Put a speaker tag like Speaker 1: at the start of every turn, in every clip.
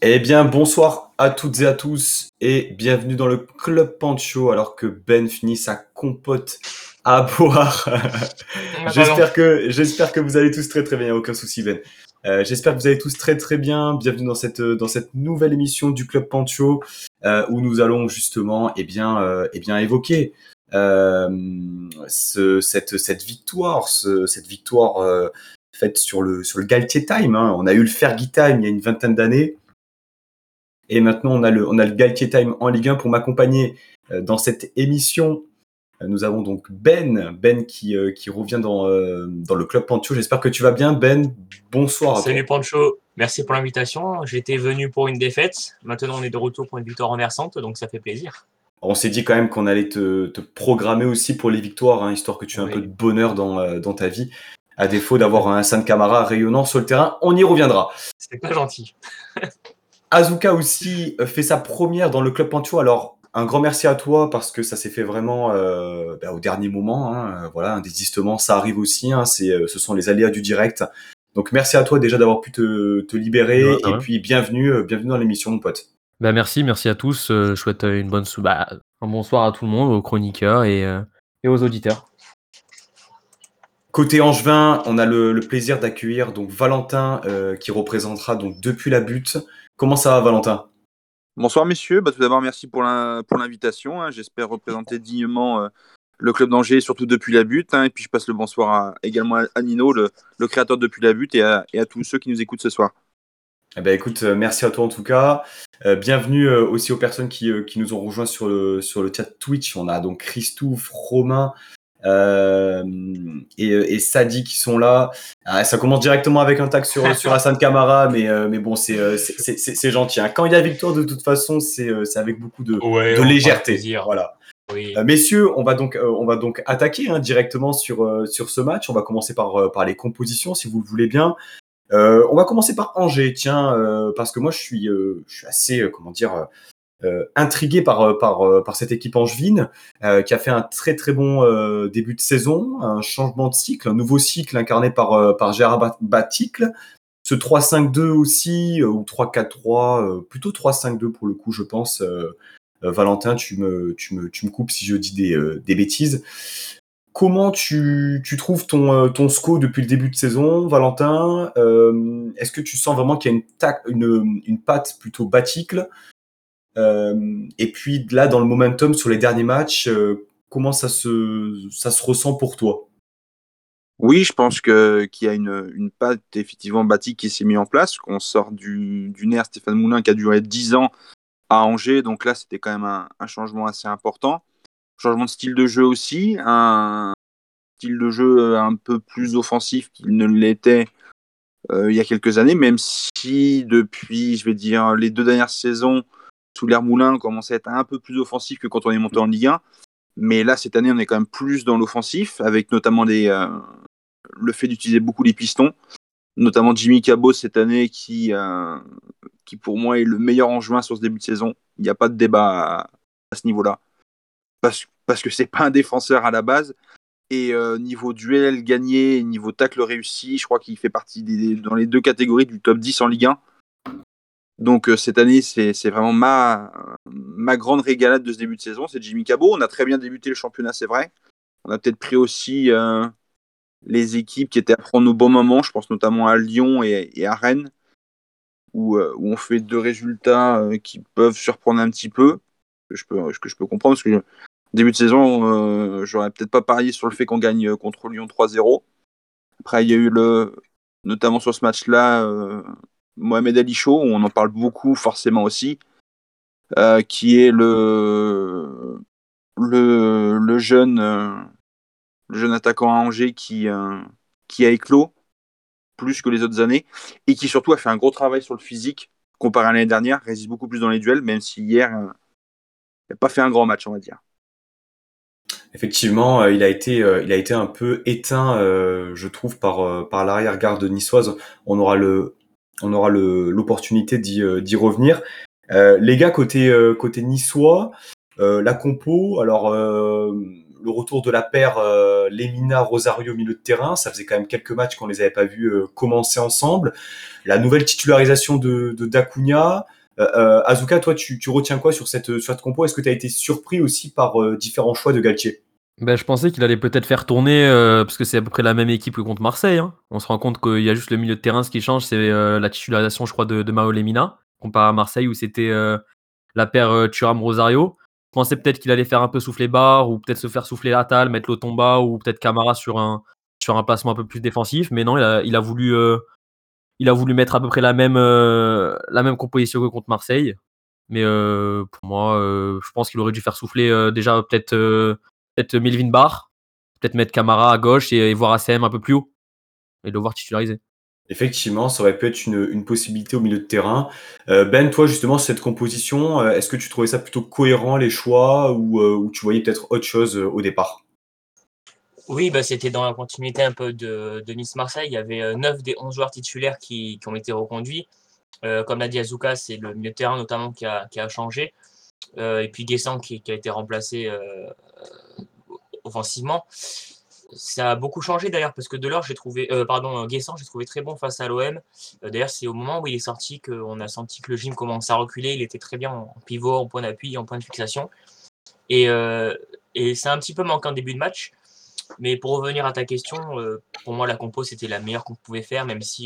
Speaker 1: Eh bien, bonsoir à toutes et à tous et bienvenue dans le Club Pancho alors que Ben finit sa compote à boire. j'espère que j'espère que vous allez tous très très bien, aucun souci Ben. Euh, j'espère que vous allez tous très très bien. Bienvenue dans cette dans cette nouvelle émission du Club Pancho euh, où nous allons justement eh bien euh, eh bien évoquer ce, cette cette victoire, ce, cette victoire faite sur le sur le Galtier Time. Hein. On a eu le Fergie Time il y a une vingtaine d'années. Et maintenant, on a le, on a le Galtier Time en Ligue 1 pour m'accompagner euh, dans cette émission. Euh, nous avons donc Ben, Ben qui, euh, qui revient dans, dans le club Pancho. J'espère que tu vas bien, Ben. Bonsoir.
Speaker 2: Salut Pancho, merci pour l'invitation. J'étais venu pour une défaite. Maintenant, on est de retour pour une victoire renversante, donc ça fait plaisir.
Speaker 1: On s'est dit quand même qu'on allait te, te, programmer aussi pour les victoires, hein, histoire que tu aies un peu de bonheur dans, dans ta vie. À défaut d'avoir un San Camara rayonnant sur le terrain, on y reviendra.
Speaker 2: C'est pas gentil.
Speaker 1: Azuka aussi euh, fait sa première dans le club Pancho. Alors, un grand merci à toi parce que ça s'est fait vraiment euh, bah, au dernier moment. Hein. Euh, voilà, un désistement, ça arrive aussi. Hein. C'est, ce sont les aléas du direct. Donc, merci à toi déjà d'avoir pu te, te libérer. et puis, bienvenue, bienvenue dans l'émission, mon pote.
Speaker 3: Bah, merci, merci à tous. je souhaite une bonne bah, un bonsoir à tout le monde, aux chroniqueurs et, et aux auditeurs.
Speaker 1: Côté Angevin, on a le, le plaisir d'accueillir donc Valentin qui représentera donc depuis la butte Comment ça va, Valentin?
Speaker 4: Bonsoir, messieurs. Bah, tout d'abord, merci pour l'invitation. Hein. J'espère représenter dignement euh, le club d'Angers, surtout depuis la butte. Hein. Et puis, je passe le bonsoir également à Nino, le, créateur depuis la butte, et à, tous ceux qui nous écoutent ce soir.
Speaker 1: Eh ben, écoute, euh, merci à toi en tout cas. Euh, bienvenue aussi aux personnes qui, nous ont rejoints sur le, sur le chat Twitch. On a donc Christophe, Romain, euh, et, et, Sadi qui sont là. Ah, ça commence directement avec un tag sur, sur Hassan Kamara, mais, euh, mais bon, euh, c'est gentil. Hein. Quand il y a victoire, de toute façon, c'est avec beaucoup de, de légèreté. Voilà. messieurs, on va donc, on va donc attaquer hein, directement sur, sur ce match. On va commencer par, par les compositions, si vous le voulez bien. on va commencer par Angers, tiens, parce que moi je suis, je suis assez, comment dire, euh, intrigué par, euh, par, euh, par cette équipe angevine qui a fait un très très bon début de saison, un changement de cycle, un nouveau cycle incarné par, par Gérard Baticle. Ce 3-5-2 aussi, ou 3-4-3, plutôt 3-5-2 pour le coup, je pense. Valentin, tu me, tu, me, tu me coupes si je dis des, des bêtises. Comment tu, tu, trouves ton, ton SCO depuis le début de saison, Valentin? Est-ce que tu sens vraiment qu'il y a une, une, une patte plutôt baticle? euh, et puis là, dans le momentum sur les derniers matchs, euh, comment ça se, ça se ressent pour toi?
Speaker 4: Oui, je pense qu'il y a une, une patte effectivement bâtie qui s'est mise en place. qu'on sort du, du nerf Stéphane Moulin qui a duré 10 ans à Angers, donc là c'était quand même un, changement assez important. Changement de style de jeu aussi, un style de jeu un peu plus offensif qu'il ne l'était euh, il y a quelques années, même si depuis, je vais dire, les deux dernières saisons, Moulin, on commençait à être un peu plus offensif que quand on est monté en Ligue 1. Mais là, cette année, on est quand même plus dans l'offensif, avec notamment euh, le fait d'utiliser beaucoup les pistons, notamment Jimmy Cabot cette année, qui, euh, pour moi est le meilleur en juin sur ce début de saison. Il n'y a pas de débat à, ce niveau-là. Parce, que c'est pas un défenseur à la base. Et euh, niveau duel gagné, niveau tacle réussi, je crois qu'il fait partie dans les deux catégories du top 10 en Ligue 1. Donc euh, cette année, c'est vraiment ma, ma grande régalade de ce début de saison, c'est Jimmy Cabot. On a très bien débuté le championnat, c'est vrai. On a peut-être pris aussi euh, les équipes qui étaient à prendre au bon moment. Je pense notamment à Lyon et, à Rennes, où, euh, où, on fait deux résultats qui peuvent surprendre un petit peu, que je peux, que je peux comprendre, parce que début de saison, j'aurais peut-être pas parié sur le fait qu'on gagne contre Lyon 3-0. Après, il y a eu le, notamment sur ce match-là, Mohamed Ali Chaud, on en parle beaucoup forcément aussi, euh, qui est le, le, le jeune, euh, le jeune attaquant à Angers qui, euh, qui a éclos plus que les autres années et qui surtout a fait un gros travail sur le physique comparé à l'année dernière, résiste beaucoup plus dans les duels, même si hier, il n'a pas fait un grand match, on va dire.
Speaker 1: Effectivement, il a été, il a été un peu éteint, je trouve, par, par l'arrière-garde niçoise. On aura le, on aura l'opportunité d'y euh, revenir. Euh, les gars, côté, euh, côté niçois, la compo, alors le retour de la paire euh, Lemina Rosario au milieu de terrain. Ça faisait quand même quelques matchs qu'on les avait pas vus commencer ensemble. La nouvelle titularisation de, de Azuka, toi, tu, tu, retiens quoi sur cette, sur cette compo? Est-ce que tu as été surpris aussi par différents choix de Galtier?
Speaker 3: Ben, je pensais qu'il allait peut-être faire tourner, parce que c'est à peu près la même équipe que contre Marseille. Hein. On se rend compte qu'il y a juste le milieu de terrain, ce qui change, c'est la titularisation, je crois, de, de Mario Lemina, comparé à Marseille où c'était la paire Thuram-Rosario. Je pensais peut-être qu'il allait faire un peu souffler Bar ou peut-être se faire souffler Atal, mettre Lotomba ou peut-être Camara sur un, sur un placement un peu plus défensif. Mais non, il a, il a voulu, euh, il a voulu mettre à peu près la même, euh, la même composition que contre Marseille. Mais euh, pour moi, je pense qu'il aurait dû faire souffler déjà peut-être peut-être Melvin Bar, peut-être mettre Camara à gauche et, et voir ACM un peu plus haut et le voir titulariser.
Speaker 1: Effectivement, ça aurait pu être une, une possibilité au milieu de terrain. Euh, ben, toi, justement, cette composition, euh, est-ce que tu trouvais ça plutôt cohérent, les choix, ou, euh, ou tu voyais peut-être autre chose au départ?
Speaker 2: Oui, bah, c'était dans la continuité un peu de, de Nice-Marseille. Il y avait 9 des 11 joueurs titulaires qui, qui ont été reconduits. comme l'a dit Azuka, c'est le milieu de terrain notamment qui a, qui a changé. et puis Guessant qui, qui, a été remplacé offensivement ça a beaucoup changé d'ailleurs parce que Delors, j'ai trouvé, euh, pardon, Guessant, j'ai trouvé très bon face à l'OM. Euh, d'ailleurs, c'est au moment où il est sorti qu'on a senti que le gym commence à reculer. Il était très bien en pivot, en point d'appui, en point de fixation. Et, euh, et c'est un petit peu manqué en début de match. Mais pour revenir à ta question, pour moi, la compo, c'était la meilleure qu'on pouvait faire, même si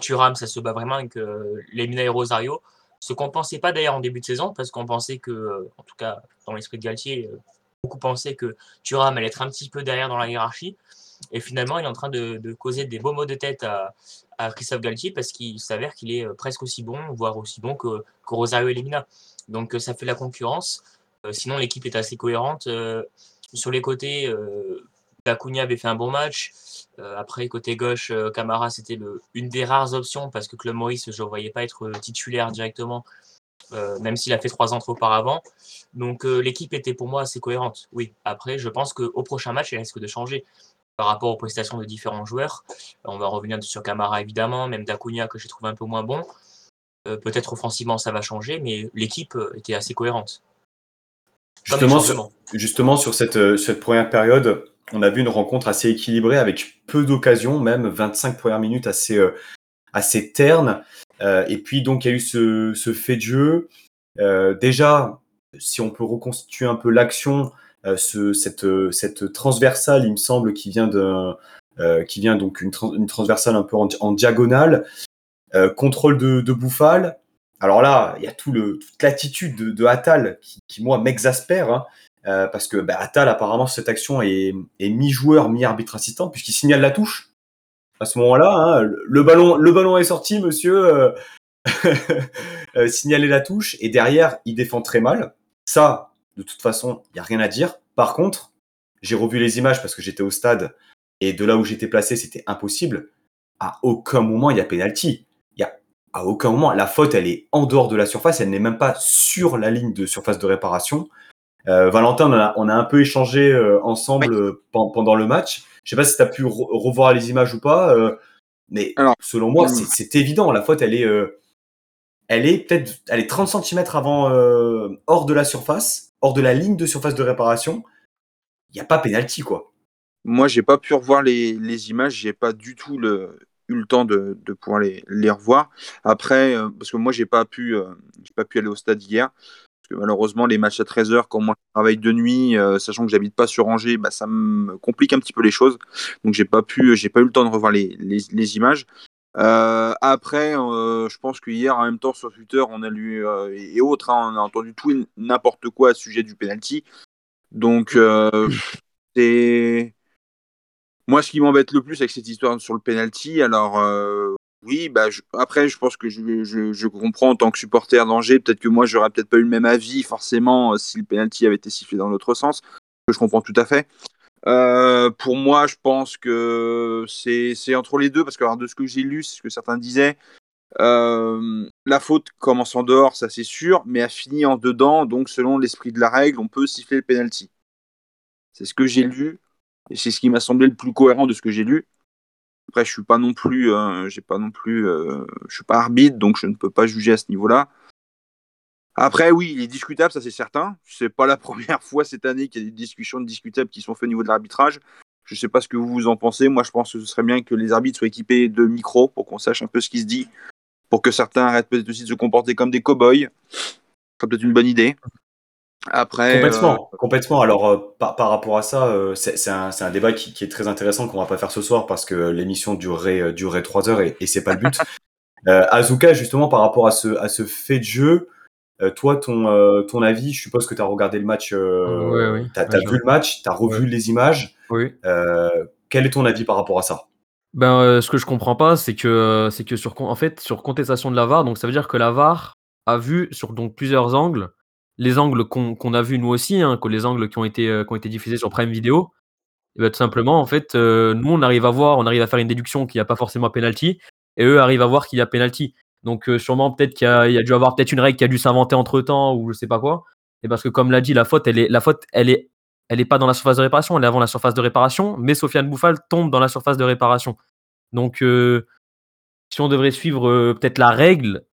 Speaker 2: Thuram, ça se bat vraiment avec Lemina et Rosario. Ce qu'on pensait pas d'ailleurs en début de saison, parce qu'on pensait que, en tout cas dans l'esprit de Galtier, beaucoup pensé que Thuram allait être un petit peu derrière dans la hiérarchie. Et finalement, il est en train de, causer des beaux mots de tête à, Christophe Galtier parce qu'il s'avère qu'il est euh, presque aussi bon, voire aussi bon que, Rosario Elimina. Donc euh, ça fait la concurrence. Euh, sinon, l'équipe est assez cohérente. sur les côtés, Dacunia avait fait un bon match. après, côté gauche, Camara, c'était une des rares options parce que Club Maurice, je ne voyais pas être titulaire directement. Euh, même s'il a fait trois entrées auparavant. Donc euh, l'équipe était pour moi assez cohérente. Oui, après, je pense qu'au prochain match, elle risque de changer par rapport aux prestations de différents joueurs. On va revenir sur Camara évidemment, même Dacunia que j'ai trouvé un peu moins bon. Euh, peut-être offensivement ça va changer, mais l'équipe était assez cohérente.
Speaker 1: Justement sur, justement, sur cette, cette première période, on a vu une rencontre assez équilibrée avec peu d'occasions, même 25 premières minutes assez, assez ternes. Euh, et puis donc il y a eu ce, ce fait de jeu. Euh, déjà, si on peut reconstituer un peu l'action, euh, ce, cette, cette transversale, il me semble, qui vient de, qui vient donc une, transversale un peu en, diagonale, contrôle de, de Bouffal. Alors là, il y a tout le, toute l'attitude de, de Attal qui, qui moi m'exaspère. Hein, parce que bah, Attal apparemment cette action est, est mi-joueur mi-arbitre assistant puisqu'il signale la touche à ce moment-là. Hein, le, ballon, le ballon est sorti, monsieur. Euh, euh, signaler la touche. Et derrière, il défend très mal. Ça, de toute façon, il n'y a rien à dire. Par contre, j'ai revu les images parce que j'étais au stade et de là où j'étais placé, c'était impossible. À aucun moment, il y a penalty. Il y a à aucun moment. La faute, elle est en dehors de la surface. Elle n'est même pas sur la ligne de surface de réparation. Euh, Valentin, on a, un peu échangé ensemble pendant le match. Je sais pas si tu as pu revoir les images ou pas, euh, mais selon moi, hmm. c'est évident. La faute, elle est, euh, elle est peut-être, elle est 30 cm avant, euh, hors de la surface, hors de la ligne de surface de réparation. Il n'y a pas pénalty, quoi.
Speaker 4: Moi, j'ai pas pu revoir les, les images. J'ai pas du tout le, eu le temps de, de pouvoir les, les, revoir. Après, parce que moi, j'ai pas pu, j'ai pas pu aller au stade hier malheureusement, les matchs à 13h, quand moi je travaille de nuit, euh, sachant que j'habite pas sur Angers, bah, ça me complique un petit peu les choses. Donc j'ai pas pu, j'ai pas eu le temps de revoir les, les, images. Euh, après, euh, je pense qu'hier, en même temps, sur Twitter, on a lu et autres, hein, on a entendu tout n'importe quoi à sujet du penalty. Donc c'est moi ce qui m'embête le plus avec cette histoire sur le penalty. Alors oui, bah, après, je pense que je, comprends en tant que supporter d'Angers, peut-être que moi, j'aurais peut-être pas eu le même avis, forcément, euh, si le penalty avait été sifflé dans l'autre sens. Je comprends tout à fait. Euh, pour moi, je pense que c'est entre les deux, parce que de ce que j'ai lu, c'est ce que certains disaient. Euh, la faute commence en dehors, ça c'est sûr, mais a fini en dedans, donc selon l'esprit de la règle, on peut siffler le penalty. C'est ce que j'ai lu, et c'est ce qui m'a semblé le plus cohérent de ce que j'ai lu. Après, je suis pas non plus, euh, j'ai euh, suis pas arbitre, donc je ne peux pas juger à ce niveau-là. Après, oui, il est discutable, ça c'est certain. C'est pas la première fois cette année qu'il y a des discussions discutables qui sont faites au niveau de l'arbitrage. Je sais pas ce que vous en pensez. Moi, je pense que ce serait bien que les arbitres soient équipés de micros pour qu'on sache un peu ce qui se dit, pour que certains arrêtent peut-être aussi de se comporter comme des cow-boys. C'est peut-être une bonne idée. Après,
Speaker 1: complètement, euh... complètement. Alors euh, par, par, rapport à ça, euh, c'est un, un, débat qui, qui, est très intéressant qu'on va pas faire ce soir parce que l'émission durerait euh, durerait trois heures et, et c'est pas le but. Azuka, justement, par rapport à ce à ce fait de jeu, toi, ton ton avis, je suppose que tu as regardé le match,
Speaker 3: ouais, oui.
Speaker 1: tu as, as, vu le match, tu as revu les images.
Speaker 3: Oui.
Speaker 1: quel est ton avis par rapport à ça?
Speaker 3: Ben, ce que je comprends pas, c'est que c'est que sur en fait sur contestation de la VAR, donc ça veut dire que la VAR a vu sur donc plusieurs angles les angles qu'on qu a vus nous aussi, hein, que les angles qui ont été, euh, qui ont été diffusés sur Prime Video, et bah, tout simplement, en fait, euh, nous, on arrive à voir, on arrive à faire une déduction qu'il n'y a pas forcément penalty, et eux arrivent à voir qu'il y a penalty. Donc, euh, sûrement, peut-être qu'il y, a dû avoir peut-être une règle qui a dû s'inventer entre temps, ou je sais pas quoi. Et parce que, comme l'a dit, la faute, elle est, la faute, elle est, elle est pas dans la surface de réparation, elle est avant la surface de réparation, mais Sofiane Bouffal tombe dans la surface de réparation. Donc, si on devrait suivre peut-être la règle,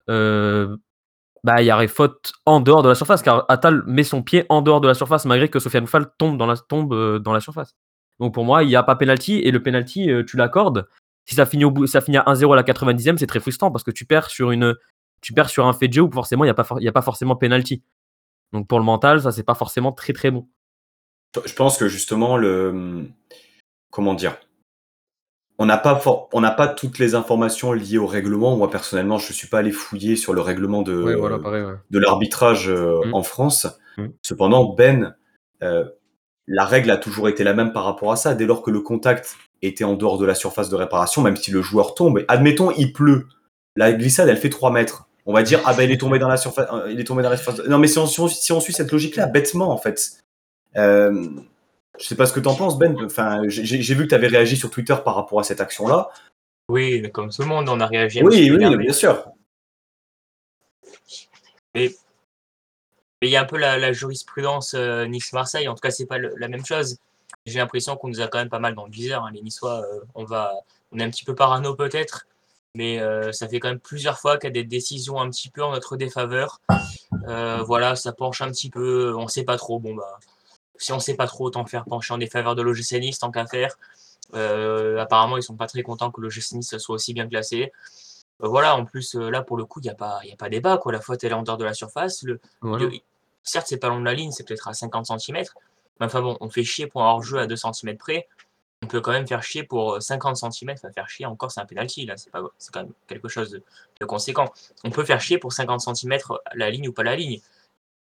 Speaker 3: bah, il y aurait faute en dehors de la surface, car Atal met son pied en dehors de la surface, malgré que Sofiane Fall tombe dans la, euh, surface. Donc pour moi, il n'y a pas penalty, et le penalty, euh, tu l'accordes. Si ça finit, au bout, à 1-0 à la 90e, c'est très frustrant, parce que tu perds sur, une, tu perds sur un fait de jeu où forcément, il n'y a, pas a forcément penalty. Donc pour le mental, ça, c'est pas forcément très très bon.
Speaker 1: Je pense que justement, le. Comment dire on n'a pas on n'a pas toutes les informations liées au règlement. Moi personnellement, je suis pas allé fouiller sur le règlement de
Speaker 3: ouais, voilà, pareil, ouais.
Speaker 1: de l'arbitrage euh, mmh. en France. Mmh. Cependant, Ben, euh, la règle a toujours été la même par rapport à ça. Dès lors que le contact était en dehors de la surface de réparation, même si le joueur tombe, admettons il pleut, la glissade elle fait 3 mètres. On va dire ah ben il est tombé dans la surface, euh, il est tombé dans la surface. Non mais si on, si on, si on suit cette logique-là, bêtement en fait. Euh, je sais pas ce que tu en penses, Ben. Enfin, j'ai vu que tu avais réagi sur Twitter par rapport à cette action-là.
Speaker 2: Oui, comme tout le monde, on a réagi.
Speaker 1: Oui, oui, bien, bien sûr.
Speaker 2: Mais il y a un peu la, la jurisprudence euh, Nice-Marseille. En tout cas, c'est pas le, la même chose. J'ai l'impression qu'on nous a quand même pas mal dans le viseur. Hein. Les Niçois, euh, on va, on est un petit peu parano peut-être, mais euh, ça fait quand même plusieurs fois qu'il y a des décisions un petit peu en notre défaveur. voilà, ça penche un petit peu. On sait pas trop. Bon bah si on sait pas trop, autant faire pencher en défaveur de l'OGC Nice tant qu'à faire. Euh, apparemment, ils sont pas très contents que l'OGC Nice soit aussi bien classé. Euh, voilà, en plus, euh, là, pour le coup, il n'y a, pas, y a pas débat. Quoi. La faute, elle est en dehors de la surface. Le,
Speaker 3: voilà.
Speaker 2: le, certes, c'est pas long de la ligne, c'est peut-être à 50 cm. Mais enfin bon, on fait chier pour un hors-jeu à 2 cm près. On peut quand même faire chier pour 50 cm. Enfin, faire chier encore, c'est un penalty. Là, c'est quand même quelque chose de, de, conséquent. On peut faire chier pour 50 cm la ligne ou pas la ligne.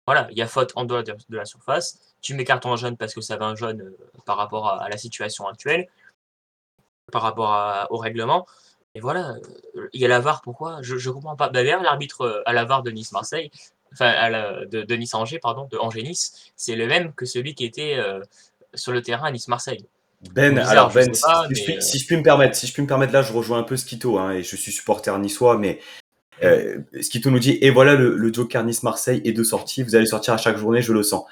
Speaker 2: Voilà, il y a faute en dehors de, de la surface tu mets carton jaune parce que ça va un jaune euh, par rapport à, à, la situation actuelle, par rapport à, au règlement. Et voilà, euh, il y a la VAR, pourquoi? Je ne comprends pas. D'ailleurs, l'arbitre euh, à la VAR de Nice-Marseille, enfin à la, de, de Nice-Angers, pardon, de Angers-Nice, c'est le même que celui qui était euh, sur le terrain à Nice-Marseille.
Speaker 1: Ben, bizarre, alors Ben, si, pas, si, mais... je, si, je puis me permettre, si je puis me permettre, là, je rejoins un peu Skito, hein, et je suis supporter niçois, mais euh, Skito nous dit, et voilà le, le Joker Nice-Marseille est de sortie, vous allez sortir à chaque journée, je le sens.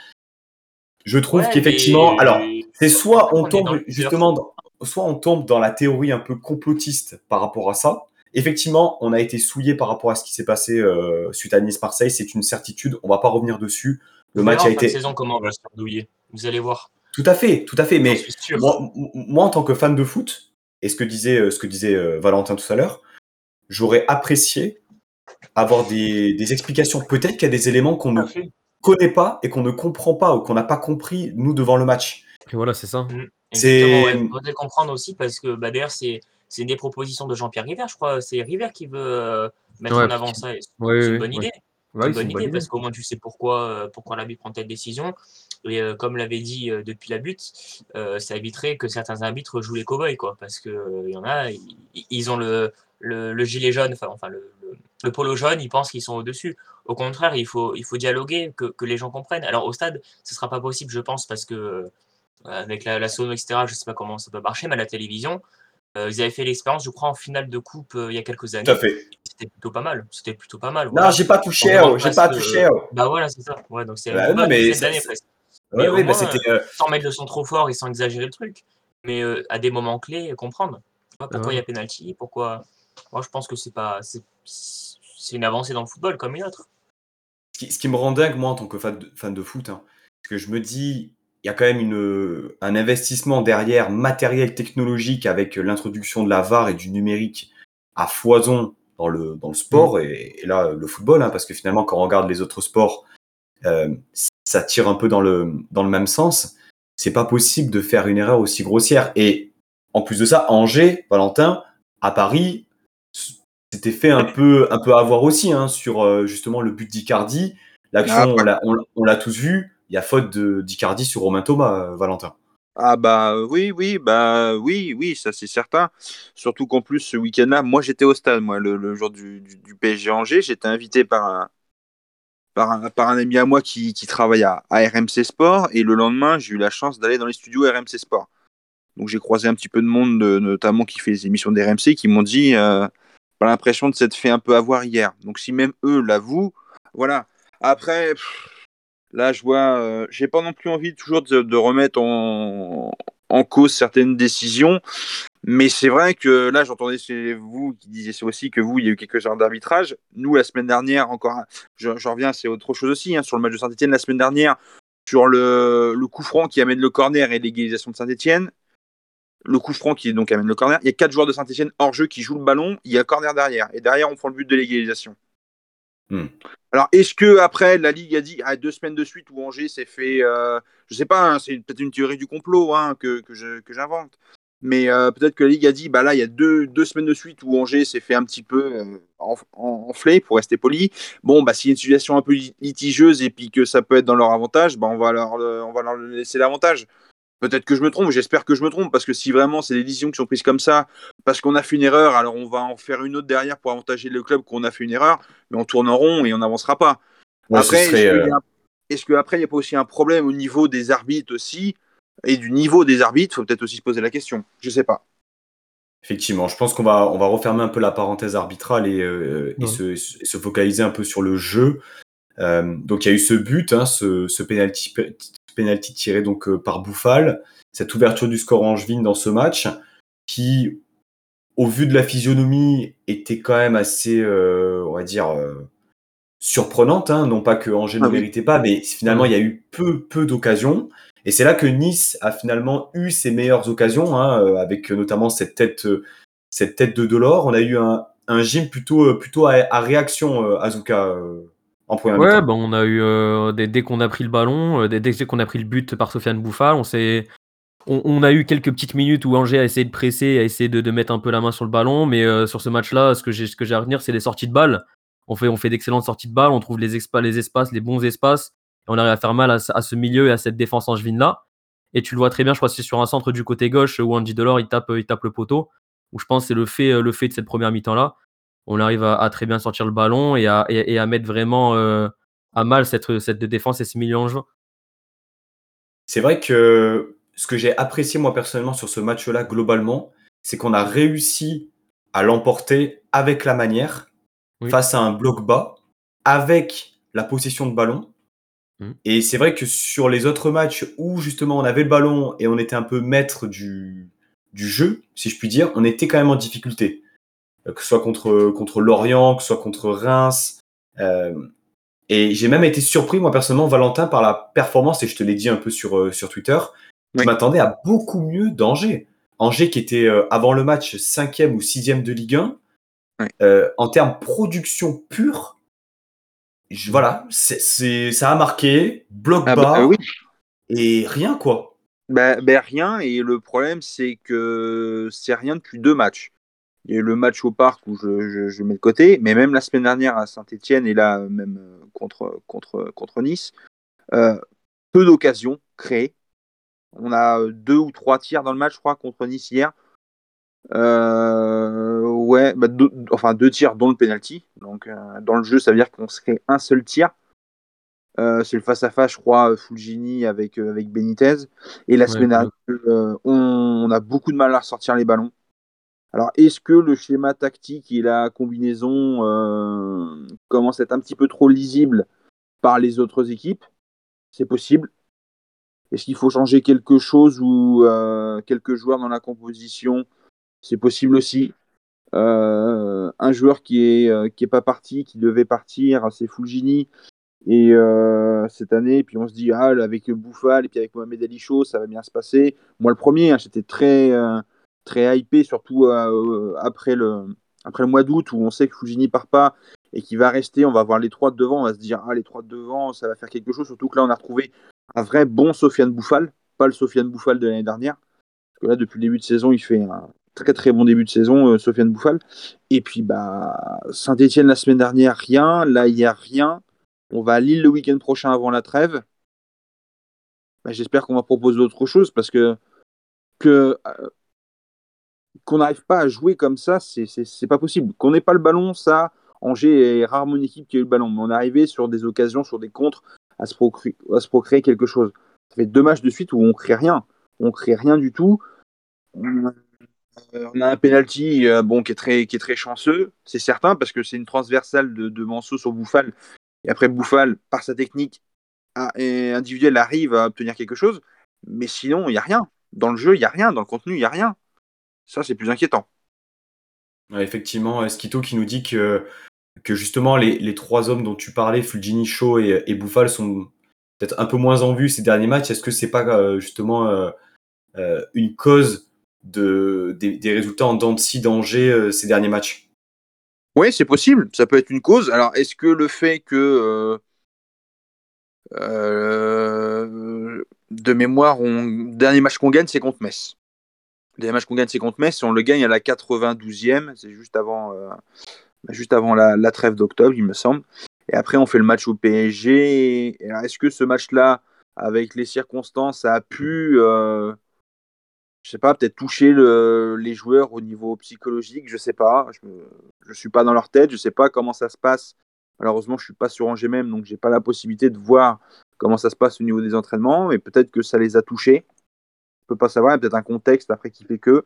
Speaker 1: Je trouve ouais, qu'effectivement, alors, c'est soit on tombe justement, dans, soit on tombe dans la théorie un peu complotiste par rapport à ça. Effectivement, on a été souillé par rapport à ce qui s'est passé euh, suite à Nice-Marseille, c'est une certitude. On va pas revenir dessus. Le match a été.
Speaker 2: saison comment on va se faire douiller Vous allez voir.
Speaker 1: Tout à fait, tout à fait. Mais moi, moi, en tant que fan de foot, et ce que disait, euh, ce que disait euh, Valentin tout à l'heure, j'aurais apprécié avoir des, des explications. Peut-être qu'il y a des éléments qu'on ne connaît pas et qu'on ne comprend pas ou qu'on n'a pas compris nous devant le match.
Speaker 3: Et voilà, c'est ça.
Speaker 2: Mmh, c'est ouais, faudrait comprendre aussi parce que bah, d'ailleurs c'est c'est des propositions de Jean-Pierre River, je crois. C'est River qui veut euh, mettre
Speaker 3: ouais,
Speaker 2: en avant ça. C'est
Speaker 3: ouais,
Speaker 2: une bonne idée.
Speaker 3: Ouais,
Speaker 2: une bonne idée parce qu'au moins tu sais pourquoi euh, pourquoi l'arbitre prend telle décision. Et euh, comme l'avait dit euh, depuis la butte, euh, ça éviterait que certains arbitres jouent les cow-boys quoi, parce que il y en a, ils, ils ont le, le, le, gilet jaune, enfin, enfin le, le, polo jaune, ils pensent qu'ils sont au dessus. Au contraire, il faut, il faut dialoguer, que, que, les gens comprennent. Alors au stade, ce ne sera pas possible, je pense, parce que euh, avec la, la sono, etc., je ne sais pas comment ça peut marcher, mais à la télévision, euh, ils avaient fait l'expérience, je crois, en finale de coupe euh, il y a quelques années.
Speaker 1: Tout à fait.
Speaker 2: C'était plutôt pas mal. C'était plutôt pas mal.
Speaker 1: Voilà. Non, j'ai pas touché. Oh, j'ai pas touché. Oh.
Speaker 2: Bah voilà, c'est ça. Ouais, donc c'est
Speaker 1: bah,
Speaker 2: mais d'années presque.
Speaker 1: Ouais,
Speaker 2: mais
Speaker 1: oui, moins,
Speaker 2: euh, sans mettre le son trop fort et sans exagérer le truc. Mais euh, à des moments clés, comprendre. Pourquoi il y a penalty Pourquoi Moi, je pense que c'est pas. C'est une avancée dans le football comme une autre.
Speaker 1: ce qui, ce qui me rend dingue, moi, en tant que fan de, fan de foot, hein, parce que je me dis, il y a quand même une, un investissement derrière matériel technologique avec l'introduction de la VAR et du numérique à foison dans le, dans le sport, et, et là, le football, hein, parce que finalement, quand on regarde les autres sports, euh, ça tire un peu dans le, dans le même sens. C'est pas possible de faire une erreur aussi grossière. Et en plus de ça, Angers, Valentin, à Paris, c'était fait un peu, un peu avoir aussi hein, sur euh, justement le but d'Icardi. L'action,
Speaker 4: Ah,
Speaker 1: on l'a- tous vu. Il y a faute de- d'Icardi sur Romain Thomas, euh, Valentin.
Speaker 4: Ah bah oui, oui, bah oui, oui, ça c'est certain. Surtout qu'en plus ce week-end-là, moi j'étais au stade, moi le, le jour du, du, du PSG Angers, j'étais invité par un, par un, par un ami à moi qui, qui travaille à, à RMC Sport et le lendemain j'ai eu la chance d'aller dans les studios RMC Sport. Donc j'ai croisé un petit peu de monde, de- notamment qui fait les émissions d'RMC, qui m'ont dit, euh, pas l'impression de s'être fait un peu avoir hier. Donc si même eux l'avouent, voilà. Après, là je vois, euh, j'ai pas non plus envie toujours de, remettre en, en cause certaines décisions. Mais c'est vrai que là, j'entendais chez vous qui disiez aussi que vous, il y a eu quelques heures d'arbitrage. Nous, la semaine dernière, encore, je, je reviens, c'est autre chose aussi, hein, sur le match de Saint-Etienne la semaine dernière, sur le, le coup franc qui amène le corner et l'égalisation de Saint-Etienne. Le coup franc qui donc amène le corner. Il y a quatre joueurs de Saint-Etienne hors jeu qui jouent le ballon. Il y a corner derrière. Et derrière, on prend le but de l'égalisation.
Speaker 1: Hmm.
Speaker 4: Alors, est-ce que après la Ligue a dit ah, deux semaines de suite où Angers s'est fait, euh, je sais pas, hein, c'est peut-être une théorie du complot hein, que, que j'invente, mais euh, peut-être que la Ligue a dit bah là il y a deux, deux semaines de suite où Angers s'est fait un petit peu euh, enf- en- enflé pour rester poli. Bon bah s'il y a une situation un peu lit- litigieuse et puis que ça peut être dans leur avantage, bah on va leur le- on va leur laisser l'avantage. Peut-être que je me trompe, j'espère que je me trompe, parce que si vraiment c'est des décisions qui sont prises comme ça, parce qu'on a fait une erreur, alors on va en faire une autre derrière pour avantager le club qu'on a fait une erreur, mais on tourne en rond et on n'avancera pas.
Speaker 1: Ouais,
Speaker 4: Après,
Speaker 1: serait,
Speaker 4: est-ce
Speaker 1: euh,
Speaker 4: qu'après, il n'y a pas aussi un problème au niveau des arbitres aussi Et du niveau des arbitres, il faut peut-être aussi se poser la question. Je sais pas.
Speaker 1: Effectivement, je pense qu'on va, on va refermer un peu la parenthèse arbitrale et, euh, et
Speaker 3: Ouais.
Speaker 1: se, et se focaliser un peu sur le jeu. Euh, donc il y a eu ce but, hein, ce, ce penalty, penalty tiré donc euh, par Bouffal, cette ouverture du score angevine dans ce match, qui, au vu de la physionomie, était quand même assez, euh, on va dire, euh, surprenante. Hein, non pas que Angers
Speaker 4: Ah
Speaker 1: ne
Speaker 4: oui.
Speaker 1: méritait pas, mais finalement il y a eu peu, peu d'occasions. Et c'est là que Nice a finalement eu ses meilleures occasions, hein, avec notamment cette tête, cette tête de Delors. On a eu un, un gym plutôt, plutôt à, à réaction, Azuka, en première
Speaker 3: Ouais,
Speaker 1: mi-temps.
Speaker 3: bah, on a eu euh, dès, dès qu'on a pris le ballon, euh, dès, dès qu'on a pris le but par Sofiane Bouffal, on s'est on, on a eu quelques petites minutes où Angers a essayé de presser, a essayé de, de mettre un peu la main sur le ballon, mais euh, sur ce match-là, ce que j'ai ce que j'ai à retenir, c'est les sorties de balles. On fait, on fait d'excellentes sorties de balles, on trouve les, expa- les espaces, les bons espaces, et on arrive à faire mal à, ce- à ce milieu et à cette défense angevine-là. Et tu le vois très bien, je crois que c'est sur un centre du côté gauche où Andy Delors il tape, il tape le poteau, où je pense que c'est le fait, le fait de cette première mi-temps-là. On arrive à, à très bien sortir le ballon et à, et, et à mettre vraiment euh, à mal cette, cette défense et ce milieu en jeu.
Speaker 1: C'est vrai que ce que j'ai apprécié moi personnellement sur ce match-là globalement, c'est qu'on a réussi à l'emporter avec la manière,
Speaker 3: Oui.
Speaker 1: face à un bloc bas, avec la possession de ballon.
Speaker 3: Mhm.
Speaker 1: Et c'est vrai que sur les autres matchs où justement on avait le ballon et on était un peu maître du, du jeu, si je puis dire, on était quand même en difficulté. Euh, Que ce soit contre, contre Lorient, que ce soit contre Reims. Euh, et j'ai même été surpris, moi personnellement, Valentin, par la performance, et je te l'ai dit un peu sur, euh, sur Twitter, je m'attendais à beaucoup mieux d'Angers. Angers qui était euh, avant le match cinquième ou sixième de Ligue 1,
Speaker 4: Oui.
Speaker 1: euh, en termes production pure, je- voilà, c'est, c'est, ça a marqué, bloc
Speaker 4: Ah
Speaker 1: bas,
Speaker 4: bah, oui.
Speaker 1: et rien quoi.
Speaker 4: Bah, bah, rien. Et le problème, c'est que c'est rien depuis deux matchs. Il y a eu le match au parc où je, je, je mets de côté, mais même la semaine dernière à Saint-Etienne et là même euh, contre, contre, contre Nice, euh, peu d'occasions créées. On a euh, deux ou trois tirs dans le match, je crois, contre Nice hier. Euh, ouais, bah, deux, enfin deux tirs dont le penalty. Donc euh, dans le jeu, ça veut dire qu'on se crée un seul tir. Euh, c'est le face à face, je crois, Fulgini avec euh, avec Benitez. Et la
Speaker 3: Ouais,
Speaker 4: semaine dernière, euh, on, on a beaucoup de mal à ressortir les ballons. Alors, est-ce que le schéma tactique et la combinaison euh, commencent à être un petit peu trop lisibles par les autres équipes? C'est possible. Est-ce qu'il faut changer quelque chose ou euh, quelques joueurs dans la composition? C'est possible aussi. Euh, un joueur qui est, euh, qui est pas parti, qui devait partir, c'est Fulgini. Et cette année, puis on se dit, ah, avec Bouffal et puis avec Mohamed Ali Chaud, ça va bien se passer. Moi, le premier, hein, j'étais très, très hypé, surtout euh, après, le, après le mois d'août où on sait que Fujini part pas et qu'il va rester. On va voir les trois de devant, on va se dire, ah, les trois de devant, ça va faire quelque chose. Surtout que là, on a retrouvé un vrai bon Sofiane Bouffal, pas le Sofiane Bouffal de l'année dernière. Parce que là, depuis le début de saison, il fait un très très bon début de saison, Sofiane Bouffal. Et puis, bah, Saint-Etienne la semaine dernière, rien. Là, il n'y a rien. On va à Lille le week-end prochain avant la trêve. Bah, j'espère qu'on va proposer autre chose parce que que euh, qu'on n'arrive pas à jouer comme ça, c'est pas possible. Qu'on n'ait pas le ballon, ça, Angers est rarement une équipe qui a eu le ballon. Mais on est sur des occasions, sur des contres, à se, procréer, quelque chose. Ça fait deux matchs de suite où on ne crée rien. On ne crée rien du tout. On a un penalty euh, bon, qui, est très, chanceux, c'est certain, parce que c'est une transversale de, de sur Bouffal et après, Bouffal, par sa technique individuelle, arrive à obtenir quelque chose. Mais sinon, il n'y a rien. Dans le jeu, il n'y a rien. Dans le contenu, il n'y a rien. Ça, c'est plus inquiétant.
Speaker 1: effectivement, Skito qui nous dit que, que justement, les, trois hommes dont tu parlais, Fulgini, Shaw et, Bouffal, sont peut-être un peu moins en vue ces derniers matchs. Est-ce que c'est pas euh, justement euh, euh, une cause de, des, résultats en dents de scie d'Angers ces derniers matchs?
Speaker 4: Oui, c'est possible. Ça peut être une cause. Alors, est-ce que le fait que euh, euh, de mémoire, on... dernier match qu'on gagne, c'est contre Metz? Le dernier match qu'on gagne, c'est contre Metz. On le gagne à la 92e. C'est juste avant, euh, juste avant la, trêve d'octobre, il me semble. Et après, on fait le match au PSG. Est-ce que ce match-là, avec les circonstances, a pu je sais pas, peut-être toucher les joueurs au niveau psychologique, je sais pas. Je ne suis pas dans leur tête, je sais pas comment ça se passe. Malheureusement, je suis pas sur Angers même, donc j'ai pas la possibilité de voir comment ça se passe au niveau des entraînements, mais peut-être que ça les a touchés. Je peux pas savoir, il y a peut-être un contexte après qui fait que.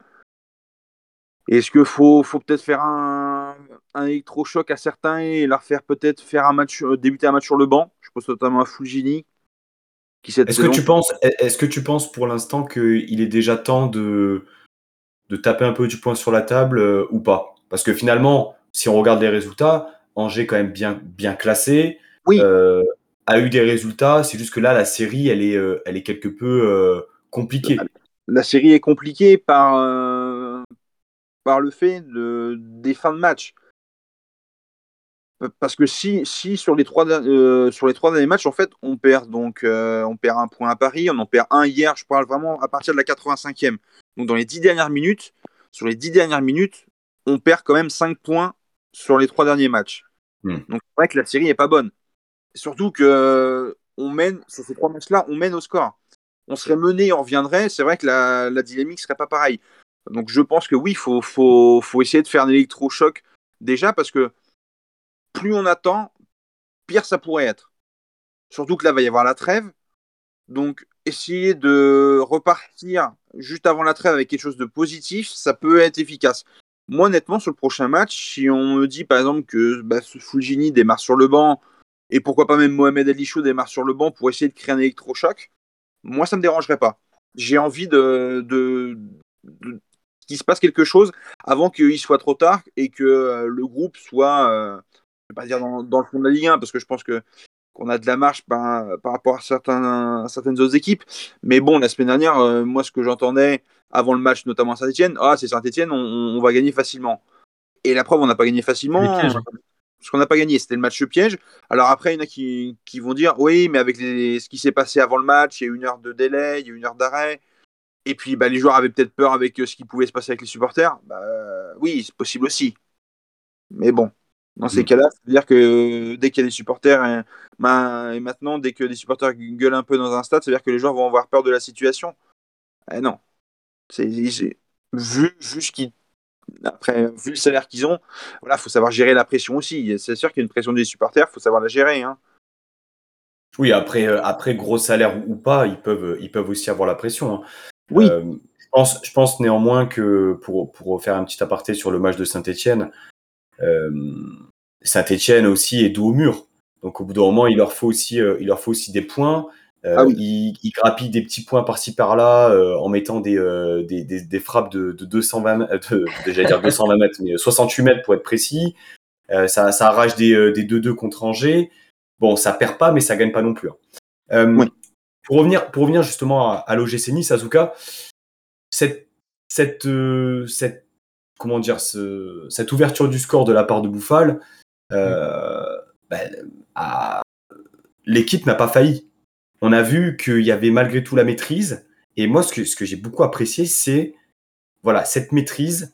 Speaker 4: Est-ce qu'il faut, faut peut-être faire un, un électrochoc à certains et leur faire peut-être faire un match, euh, débuter un match sur le banc? Je pense notamment à Fulgini,
Speaker 1: est-ce que, tu penses, est-ce que tu penses pour l'instant qu'il est déjà temps de, de taper un peu du poing sur la table euh, ou pas? Parce que finalement, si on regarde les résultats, Angers quand même bien, bien classé,
Speaker 4: oui.
Speaker 1: Euh, a eu des résultats. C'est juste que là, la série, elle est, euh, elle est quelque peu compliquée.
Speaker 4: La série est compliquée par, par le fait de, des fins de match. Parce que si, si sur, les trois, euh, sur les trois derniers matchs, en fait, on perd donc euh, on perd un point à Paris, on en perd un hier, je parle vraiment à partir de la 85e. Donc dans les dix dernières minutes, sur les dix dernières minutes, on perd quand même cinq points sur les trois derniers matchs. Hmm. Donc c'est vrai que la série n'est pas bonne. Surtout que on mène, sur ces trois matchs-là, on mène au score. On serait mené, on reviendrait, c'est vrai que la, la dynamique serait pas pareille. Donc je pense que oui, il faut, faut, essayer de faire un électrochoc déjà parce que plus on attend, pire ça pourrait être. Surtout que là, va y avoir la trêve. Donc, essayer de repartir juste avant la trêve avec quelque chose de positif, ça peut être efficace. Moi, honnêtement, sur le prochain match, si on me dit par exemple que bah, Fulgini démarre sur le banc, et pourquoi pas même Mohamed Ali Chou démarre sur le banc pour essayer de créer un électrochoc, moi, ça ne me dérangerait pas. J'ai envie de, qu'il se passe quelque chose avant qu'il soit trop tard et que euh, le groupe soit, euh, vais pas dire dans, le fond de la Ligue 1, parce que je pense que qu'on a de la marche par, rapport à, certains, certaines autres équipes. Mais bon, la semaine dernière, euh, moi, ce que j'entendais avant le match, notamment à Saint-Etienne, ah, c'est Saint-Etienne, on, va gagner facilement. Et la preuve, on n'a pas gagné facilement. Parce qu'on n'a pas gagné, c'était le match piège. Alors après, il y en a qui, qui vont dire, oui, mais avec ce qui s'est passé avant le match, il y a une heure de délai, il y a une heure d'arrêt. Et puis, bah, les joueurs avaient peut-être peur avec euh, ce qui pouvait se passer avec les supporters. Bah, oui, c'est possible aussi. Mais bon, dans ces mm. cas-là, c'est-à-dire que dès qu'il y a des supporters, et, ben, et, maintenant, dès que des supporters gueulent un peu dans un stade, c'est-à-dire que les joueurs vont avoir peur de la situation. Eh non. C'est, vu, vu, après, vu le salaire qu'ils ont, voilà, faut savoir gérer la pression aussi. C'est sûr qu'il y a une pression des supporters, il faut savoir la gérer. Hein.
Speaker 1: Oui, après, euh, après gros salaire ou pas, ils peuvent, ils peuvent aussi avoir la pression. Hein.
Speaker 4: Oui. Euh,
Speaker 1: je, pense, je pense néanmoins que pour, pour faire un petit aparté sur le match de Saint-Etienne, euh, Saint-Etienne aussi est dos au mur. Donc au bout d'un moment, il leur faut aussi, euh, il leur faut aussi des points. Euh, ah ils, grappillent des petits points par-ci par-là en mettant des, des, des, frappes de, de 220 déjà dire 220 mètres, mais 68 mètres pour être précis. ça, ça arrache des 2-2 contre Angers. bon, ça perd pas, mais ça gagne pas non plus. Hein. Euh,
Speaker 4: Oui.
Speaker 1: pour, revenir, pour revenir justement à, à l'OGC Nice, Azuka, cette, cette, euh, cette, comment dire, ce- cette ouverture du score de la part de Bouffal, euh, ben, l'équipe n'a pas failli. On a vu qu'il y avait malgré tout la maîtrise. Et moi, ce que, ce que j'ai beaucoup apprécié, c'est voilà, cette maîtrise,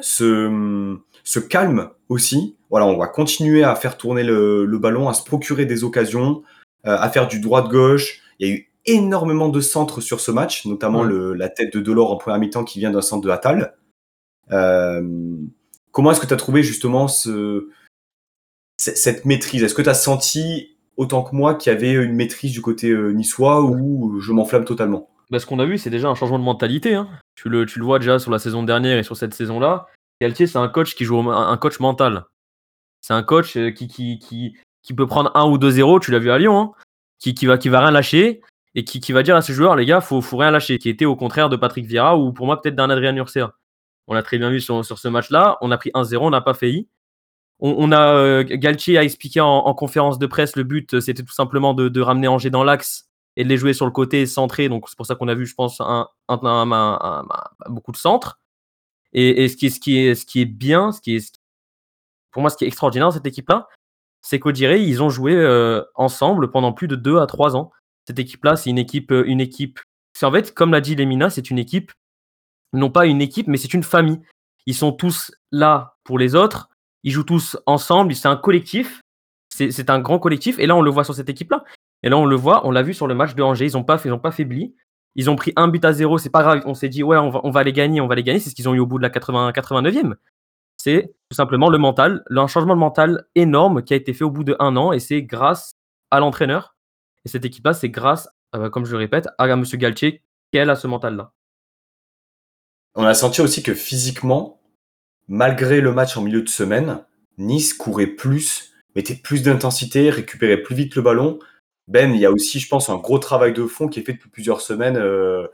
Speaker 1: ce, ce calme aussi. Voilà, on va continuer à faire tourner le, le ballon, à se procurer des occasions, euh, à faire du droit-gauche. Il y a eu énormément de centres sur ce match, notamment
Speaker 3: Ouais.
Speaker 1: le, la tête de Delors en première mi-temps qui vient d'un centre de Attal. Euh, comment est-ce que tu as trouvé justement ce, cette maîtrise? Est-ce que tu as senti autant que moi qu'il y avait une maîtrise du côté euh, niçois ou je m'enflamme totalement
Speaker 3: Bah, ce qu'on a vu, c'est déjà un changement de mentalité. hein. Tu, le, vois déjà sur la saison dernière et sur cette saison-là. Galtier, c'est un coach qui joue un coach mental. C'est un coach euh, qui, qui, qui, qui peut prendre 1 ou 2-0, tu l'as vu à Lyon, hein, qui, qui, va, qui rien lâcher et qui, qui va dire à ses joueurs, les gars, faut, faut rien lâcher. Qui était au contraire de Patrick Vieira ou pour moi peut-être d'un Adrien Urcea. On l'a très bien vu sur, sur ce match-là. On a pris 1-0, on n'a pas failli. On, a, euh, Galtier a expliqué en, en conférence de presse, le but, euh, c'était tout simplement de, ramener Angers dans l'axe et de les jouer sur le côté centré. Donc c'est pour ça qu'on a vu, je pense, un, beaucoup de centres. Et, ce, qui ce, qui est, ce qui est bien, ce qui est, pour moi, ce qui est extraordinaire dans cette équipe-là, c'est qu'au dirait, ils ont joué euh, ensemble pendant plus de 2 à 3 ans. Cette équipe-là, c'est une équipe, une équipe. C'est en fait, comme l'a dit Lemina, c'est une équipe, non pas une équipe, mais c'est une famille. Ils sont tous là pour les autres. Ils jouent tous ensemble. C'est un collectif. C'est un grand collectif. Et là, on le voit sur cette équipe-là. Et là, on le voit, on l'a vu sur le match de Angers. Ils n'ont pas, pas faibli. Ils ont pris un but à zéro. C'est pas grave. On s'est dit, ouais, on va, les gagner, on va les gagner. C'est ce qu'ils ont eu au bout de la 80, 89e. C'est tout simplement le mental, un changement de mental énorme qui a été fait au bout de un an. Et c'est grâce à l'entraîneur. Et cette équipe-là, c'est grâce, euh, comme je le répète, à M. Galtier qu'elle a ce mental-là.
Speaker 1: On a senti aussi que physiquement, malgré le match en milieu de semaine, Nice courait plus, mettait plus d'intensité, récupérait plus vite le ballon. Ben, il y a aussi, je pense, un gros travail de fond qui est fait depuis plusieurs semaines euh,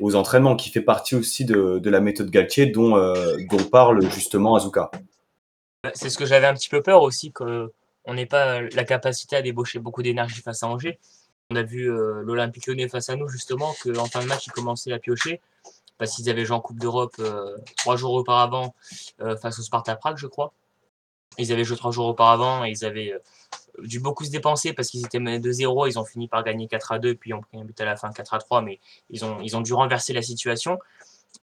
Speaker 1: aux entraînements, qui fait partie aussi de, la méthode Galtier dont, euh, parle justement Azuka.
Speaker 2: Bah, C'est ce que j'avais un petit peu peur aussi, qu'on n'ait pas la capacité à débaucher beaucoup d'énergie face à Angers. On a vu euh, l'Olympique lyonnais face à nous, justement, qu'en fin de match, ils commençaient à piocher, parce qu'ils avaient joué en Coupe d'Europe euh, trois jours auparavant euh, face au Sparta Prague, je crois. Ils avaient joué trois jours auparavant et ils avaient euh, dû beaucoup se dépenser parce qu'ils étaient menés 2-0. Ils ont fini par gagner 4-2, puis ils ont pris un but à la fin 4-3, mais ils ont, ils ont dû renverser la situation.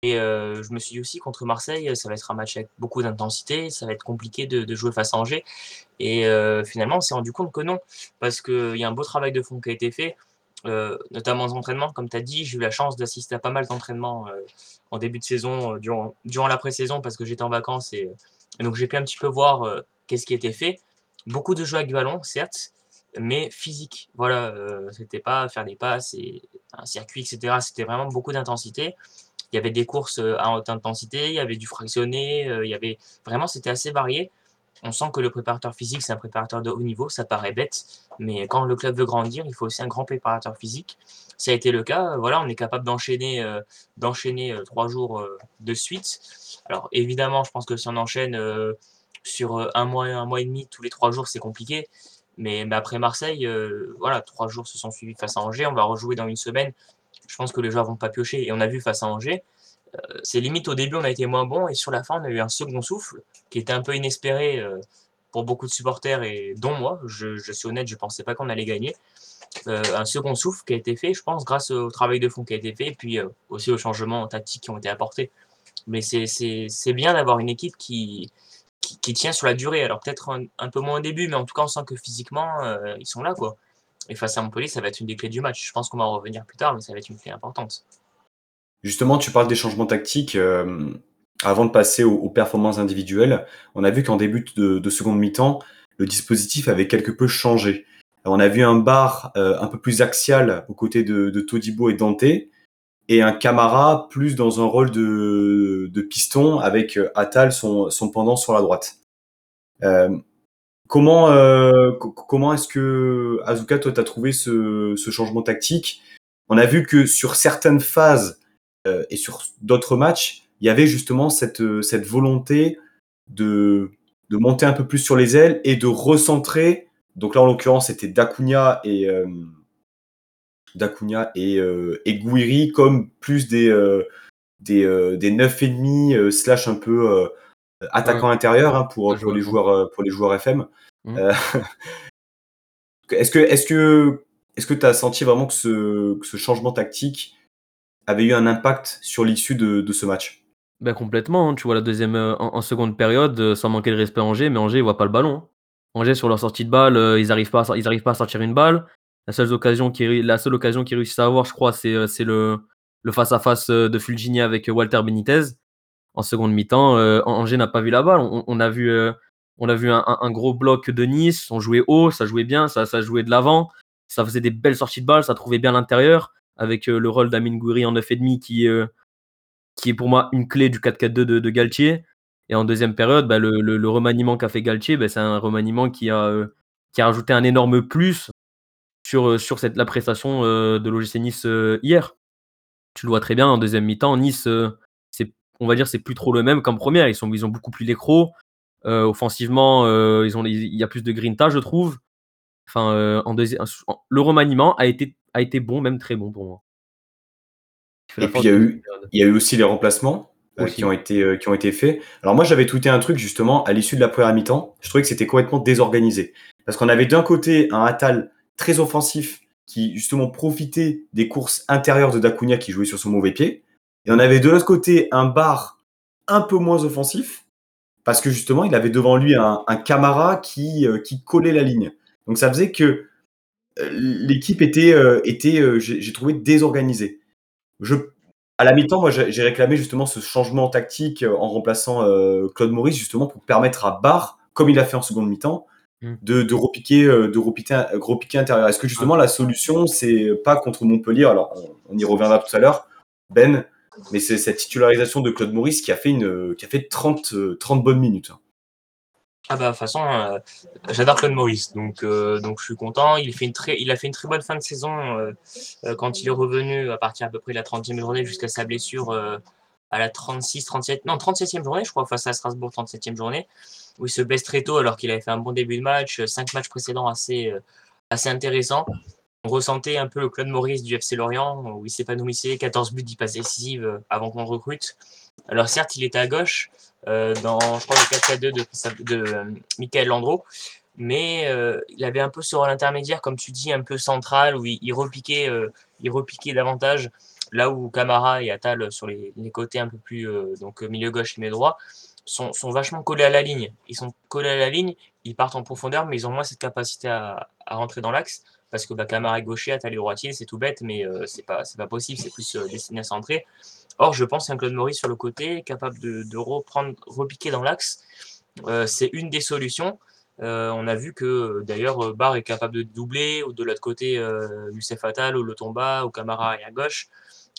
Speaker 2: Et je me suis dit aussi contre Marseille, ça va être un match avec beaucoup d'intensité, ça va être compliqué de, jouer face à Angers. Et finalement, on s'est rendu compte que non, parce qu'il y a un beau travail de fond qui a été fait, euh, notamment entraînements. Comme tu as dit, j'ai eu la chance d'assister à pas mal d'entraînements euh, en début de saison, euh, durant, durant la pré-saison, parce que j'étais en vacances. Et, et donc j'ai pu un petit peu voir euh, qu'est-ce qui était fait. Beaucoup de jeux avec ballon, certes, mais physique. Voilà, euh, c'était pas faire des passes et un circuit, etc. C'était vraiment beaucoup d'intensité il y avait des courses euh, à haute intensité, il y avait du fractionné, euh, il y avait vraiment c'était assez varié. On sent que le préparateur physique c'est un préparateur de haut niveau, ça paraît bête, mais quand le club veut grandir, il faut aussi un grand préparateur physique. Ça a été le cas. Voilà, on est capable d'enchaîner euh, euh, trois jours euh, de suite. Alors évidemment, je pense que si on enchaîne sur un mois, un mois et demi tous les trois jours, c'est compliqué. Mais, mais après Marseille, voilà, trois jours se sont suivis face à Angers. On va rejouer dans une semaine je pense que les joueurs vont pas piocher. Et on a vu face à Angers, c'est limite au début on a été moins bon et sur la fin on a eu un second souffle qui était un peu inespéré euh, pour beaucoup de supporters et dont moi. Je, suis honnête, je pensais pas qu'on allait gagner. Euh, un second souffle qui a été fait, je pense, grâce au travail de fond qui a été fait et puis euh, aussi aux changements tactiques qui ont été apportés. Mais c'est bien d'avoir une équipe qui, qui, tient sur la durée. Alors peut-être un, un, peu moins au début, mais en tout cas on sent que physiquement euh, ils sont là quoi. Et face à Montpellier, ça va être une des clés du match. Je pense qu'on va en revenir plus tard, mais ça va être une clé importante.
Speaker 1: Justement, tu parles des changements tactiques. Euh, avant de passer aux, performances individuelles, on a vu qu'en début de, de seconde mi-temps, le dispositif avait quelque peu changé. Alors, on a vu un bar euh, un peu plus axial aux côtés de, de Todibo et Dante, et un Camara plus dans un rôle de, piston avec euh, Attal, son, son pendant sur la droite. Euh, Comment, euh, comment est-ce que, Azuka, toi, tu as trouvé ce, changement tactique? On a vu que sur certaines phases euh, et sur d'autres matchs, il y avait justement cette, cette volonté de, de monter un peu plus sur les ailes et de recentrer. Donc là, en l'occurrence, c'était Dacunia et, euh, Dacunia et, euh, et Gouiri comme plus des, euh, des, euh, des 9,5 euh, slash un peu euh, attaquant intérieur hein, pour,
Speaker 3: Ouais,
Speaker 1: les
Speaker 3: le
Speaker 1: joueurs, euh, pour les joueurs FM. Euh, est-ce que est-ce que est-ce que tu as senti vraiment que ce, que ce changement tactique avait eu un impact sur l'issue de, ce match
Speaker 3: Ben complètement, hein. tu vois la deuxième euh, en, seconde période, euh, sans manquer de respect à Angers, mais Angers, ils voient pas le ballon. hein. Angers, sur leur sortie de balle, euh, ils arrivent pas, à, ils pas à sortir une balle. La seule occasion qui, qu'ils réussissent à avoir, je crois, c'est c'est le le face-à-face de Fulgini avec Walter Benitez. En seconde mi-temps, An- Angers n'a pas vu la balle. On, a vu, on a vu un- un gros bloc de Nice. On jouait haut, ça jouait bien, ça, ça jouait de l'avant. Ça faisait des belles sorties de balle, ça trouvait bien l'intérieur. Avec euh, le rôle d'Amin Gouiri en 9,5 qui, euh, qui est pour moi une clé du 4-4-2 de, Galtier. Et en deuxième période, bah, le, remaniement qu'a fait Galtier, bah, c'est un remaniement qui a, euh, qui a rajouté un énorme plus sur, sur cette, la prestation de l'OGC Nice hier. Tu le vois très bien en deuxième mi-temps. Nice, c'est, on va dire, c'est plus trop le même qu'en première. Ils, sont, ils ont beaucoup plus l'écro. Euh, offensivement, ils ont, il y a plus de grinta, je trouve. En deuxième, le remaniement a été, a été bon, même très bon pour moi.
Speaker 1: Et puis, il y a eu-
Speaker 3: deuxième période.
Speaker 1: Il y a eu aussi les remplacements euh,
Speaker 3: Aussi.
Speaker 1: qui, ont été, euh, qui ont été faits. Alors moi, j'avais tweeté un truc justement à l'issue de la première mi-temps. Je trouvais que c'était complètement désorganisé. Parce qu'on avait d'un côté un Atal très offensif qui justement profitait des courses intérieures de Dacunia qui jouait sur son mauvais pied. Et on avait de l'autre côté un bar un peu moins offensif parce que justement, il avait devant lui un, un Camara qui, euh, qui collait la ligne. Donc ça faisait que l'équipe était, euh, était euh, j'ai trouvé désorganisée. Je, à la mi-temps, moi, j'ai réclamé justement ce changement tactique euh, en remplaçant euh, Claude Maurice, justement pour permettre à Barre, comme il a fait en seconde mi-temps,
Speaker 3: Mm.
Speaker 1: de, de repiquer, euh, de repiquer, euh, repiquer intérieur. Est-ce que justement la solution, c'est pas contre Montpellier? Alors, on, on y reviendra tout à l'heure, Ben, mais c'est cette titularisation de Claude Maurice qui a fait, une, qui a fait 30, euh, 30 bonnes minutes.
Speaker 2: Ah bah de toute façon, euh, j'adore Claude Maurice, donc, euh, donc je suis content. Il, fait une très, il a fait une très bonne fin de saison euh, quand il est revenu à partir à peu près de la 30e journée jusqu'à sa blessure à la 36, 37, non 37e journée je crois face à Strasbourg, 37e journée, où il se blesse très tôt alors qu'il avait fait un bon début de match, 5 matchs précédents assez, assez intéressants. On ressentait un peu le Claude Maurice du FC Lorient où il s'épanouissait, 14 buts, 10 passes décisives avant qu'on recrute. Alors certes, il était à gauche, euh, dans, je crois, le 4-4-2 de, de euh, Michael Landreau. Mais euh, il avait un peu ce rôle intermédiaire, comme tu dis, un peu central, où il, il repiquait, il repiquait davantage, là où Camara et Attal, sur les, côtés un peu plus, donc milieu gauche et milieu droit, sont, vachement collés à la ligne. Ils sont collés à la ligne, ils partent en profondeur, mais ils ont moins cette capacité à, à rentrer dans l'axe, parce que bah, Camara est gaucher, Attal est droitier, c'est tout bête, mais euh, c'est pas, possible, c'est plus destiné à centrer. Or, je pense qu'un Claude Maurice sur le côté, capable de, reprendre, repiquer dans l'axe, euh, c'est une des solutions. Euh, on a vu que d'ailleurs Barre est capable de doubler, ou de l'autre côté, euh, Youssef ou Le Tomba, ou Camara et à gauche,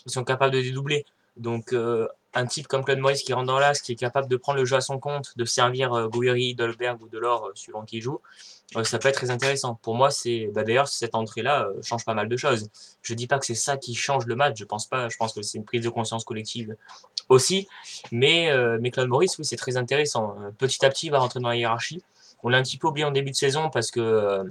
Speaker 2: ils sont capables de dédoubler. Donc, euh, un type comme Claude Maurice qui rentre dans l'axe, qui est capable de prendre le jeu à son compte, de servir euh, Gouiri, Dolberg ou Delors, euh, suivant qui joue, euh, ça peut être très intéressant. Pour moi, c'est bah, d'ailleurs cette entrée-là euh, change pas mal de choses. Je dis pas que c'est ça qui change le match. Je pense pas. Je pense que c'est une prise de conscience collective aussi. Mais, euh, mais Claude Maurice, oui, c'est très intéressant. Euh, Petit à petit, il va rentrer dans la hiérarchie. On l'a un petit peu oublié en début de saison parce que euh,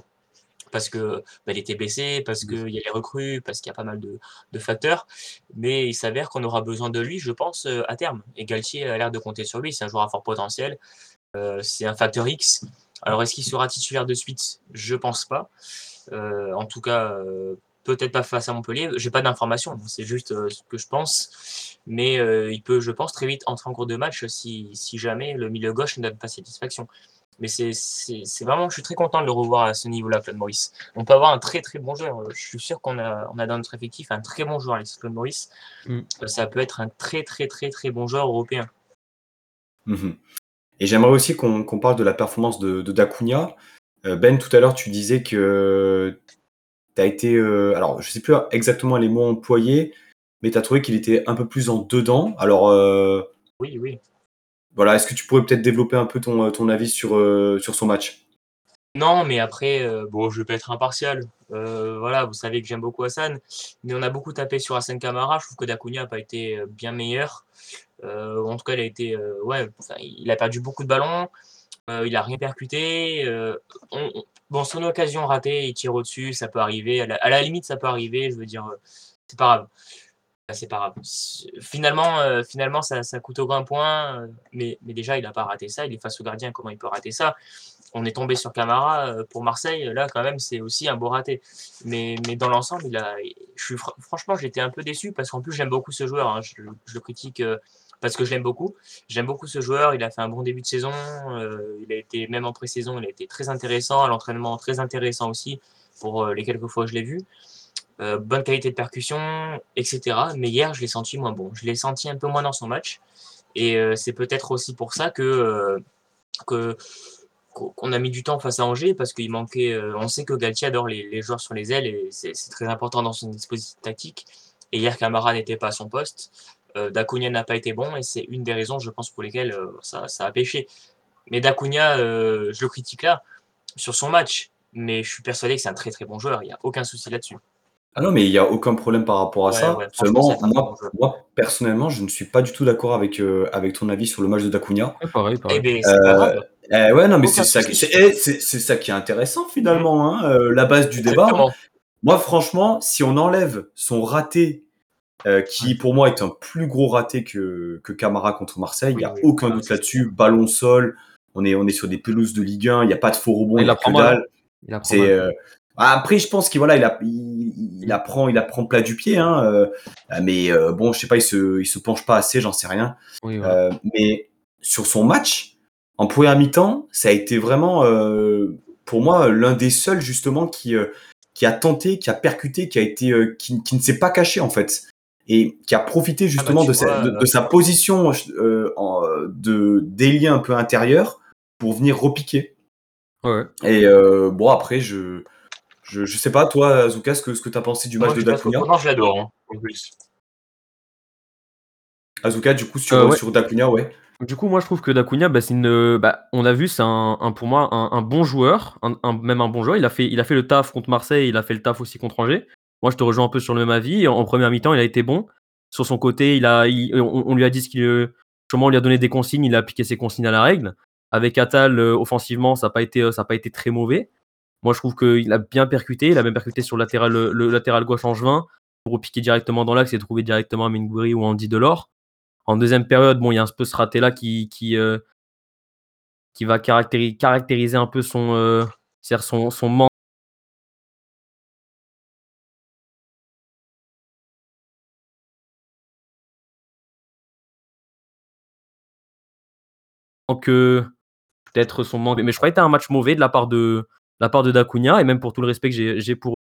Speaker 2: parce que bah, il était blessé, parce qu'il y a les recrues, parce qu'il y a pas mal de, de facteurs. Mais il s'avère qu'on aura besoin de lui, je pense, à terme. Et Galtier a l'air de compter sur lui. C'est un joueur à fort potentiel. Euh, c'est un facteur X. Alors, est-ce qu'il sera titulaire de suite? Je pense pas. Euh, en tout cas, euh, peut-être pas face à Montpellier. J'ai pas d'informations, c'est juste euh, ce que je pense. Mais euh, il peut, je pense, très vite entrer en cours de match si, si jamais le milieu gauche ne donne pas satisfaction. Mais c'est vraiment, je suis très content de le revoir à ce niveau-là, Claude Maurice. On peut avoir un très très bon joueur. Je suis sûr qu'on a, on a dans notre effectif un très bon joueur, Alexis Claude Maurice.
Speaker 3: Mm.
Speaker 2: Ça peut être un très très très très bon joueur européen.
Speaker 1: Mhm. Et j'aimerais aussi qu'on parle de la performance de, de Dacunia. Euh, ben, tout à l'heure, tu disais que tu as été. euh, alors, je sais plus exactement les mots employés, mais tu as trouvé qu'il était un peu plus en dedans. Alors, euh,
Speaker 2: Oui, oui.
Speaker 1: voilà, est-ce que tu pourrais peut-être développer un peu ton, ton avis sur, sur son match?
Speaker 2: Non, mais après, euh, bon, je vais pas être impartial. Euh, voilà, vous savez que j'aime beaucoup Hassan, mais on a beaucoup tapé sur Hassan Kamara. Je trouve que Dacunia n'a pas été bien meilleur. Euh, en tout cas, il a été, euh, ouais, il a perdu beaucoup de ballons. Euh, il a rien percuté. On- on- bon, son occasion ratée, il tire au-dessus, ça peut arriver. À la, limite, ça peut arriver. Je veux dire, c'est pas grave. C'est pas grave. Finalement, finalement ça, ça coûte aucun point. Mais, mais déjà, il n'a pas raté ça. Il est face au gardien. Comment il peut rater ça? On est tombé sur Camara. Pour Marseille, là, quand même, c'est aussi un beau raté. Mais, mais dans l'ensemble, il. Je suis, fr- franchement, j'étais un peu déçu parce qu'en plus, j'aime beaucoup ce joueur. hein. Je, le critique parce que je l'aime beaucoup. J'aime beaucoup ce joueur. Il a fait un bon début de saison. euh, il a été, même en pré-saison, il a été très intéressant. L'entraînement, très intéressant aussi pour euh, les quelques fois que je l'ai vu. Euh, bonne qualité de percussion, etc. Mais hier, je l'ai senti moins bon. Je l'ai senti un peu moins dans son match. Et c'est peut-être aussi pour ça que, qu'on a mis du temps face à Angers parce qu'il manquait. on sait que Galtier adore les, joueurs sur les ailes et c'est très important dans son dispositif tactique. Et hier, Camara n'était pas à son poste. Euh, Dacunia n'a pas été bon et c'est une des raisons, je pense, pour lesquelles euh, ça, ça a pêché. Mais Dacunia, euh, je le critique là sur son match, mais je suis persuadé que c'est un très très bon joueur. Il n'y a aucun souci là-dessus.
Speaker 1: Ah non, mais il n'y a aucun problème par rapport à
Speaker 2: Ouais,
Speaker 1: ça.
Speaker 2: ouais,
Speaker 1: Seulement, moi,
Speaker 2: bon joueur.
Speaker 1: moi, personnellement, je ne suis pas du tout d'accord avec, euh, avec ton avis sur le match de Dacunia.
Speaker 3: Ouais, pareil,
Speaker 2: Eh
Speaker 3: pareil.
Speaker 2: ben, pas
Speaker 1: Euh. Eh ouais, non, mais c'est ça, eh, c'est- ça qui est intéressant finalement, hein, euh, la base du débat. Moi, franchement, si on enlève son raté, euh, qui pour moi est un plus gros raté que, que Camara contre Marseille, il
Speaker 2: Oui,
Speaker 1: n'y a
Speaker 2: oui,
Speaker 1: aucun doute là-dessus. Ballon sol, on est, on est sur des pelouses de Ligue 1, il n'y a pas de faux rebond,
Speaker 3: Il
Speaker 1: il n'y a que dalle.
Speaker 3: Il
Speaker 1: C'est euh, après, je pense qu'il voilà, il, a, il, il apprend, il apprend plat du pied, hein, euh, mais euh, bon, je sais pas, il se, il se penche pas assez, j'en sais rien.
Speaker 3: Oui.
Speaker 1: Euh, mais sur son match, en première mi-temps, ça a été vraiment, euh, pour moi, l'un des seuls justement qui, euh, qui a tenté, qui a percuté, qui a été, euh, qui, qui ne s'est pas caché en fait, et qui a profité justement
Speaker 2: tu
Speaker 1: de, sa, de, de sa position euh, en, de d'ailier un peu intérieur pour venir repiquer.
Speaker 3: Ouais.
Speaker 1: Et euh, bon, après, je, je, je sais pas, toi, Azuka, ce que, ce que tu as pensé du match
Speaker 2: Moi,
Speaker 1: de Dacunia.
Speaker 2: vraiment, je l'adore, hein, en plus.
Speaker 1: Azuka, du coup, sur,
Speaker 3: Euh, ouais.
Speaker 1: sur Dacunia, ouais.
Speaker 3: Du coup, moi, je trouve que Dacunia, bah, c'est une, bah, on a vu, c'est un, un- pour moi un, un bon joueur, un, un- même un bon joueur. Il a, fait, il a fait le taf contre Marseille, il a fait le taf aussi contre Angers. Moi, je te rejoins un peu sur le même avis. En, première mi-temps, il a été bon. Sur son côté, il a, il- on, lui a dit ce qu'il, euh, sûrement, on lui a donné des consignes, il a appliqué ses consignes à la règle. Avec Atal, euh, offensivement, ça n'a pas été, euh, pas été très mauvais. Moi, je trouve qu'il a bien percuté. Il a même percuté sur le latéral, le, latéral gauche pour repiquer directement dans l'axe et trouver directement Mingouri ou Andy Delors. En deuxième période, bon, il y a un peu ce raté-là qui, qui, euh, qui va caractéri- caractériser un peu son, euh, son, son manque. Euh, peut-être son manque. Mais je crois que c'était un match mauvais de la part de, de la part de Dacunia et même pour tout le respect que j'ai pour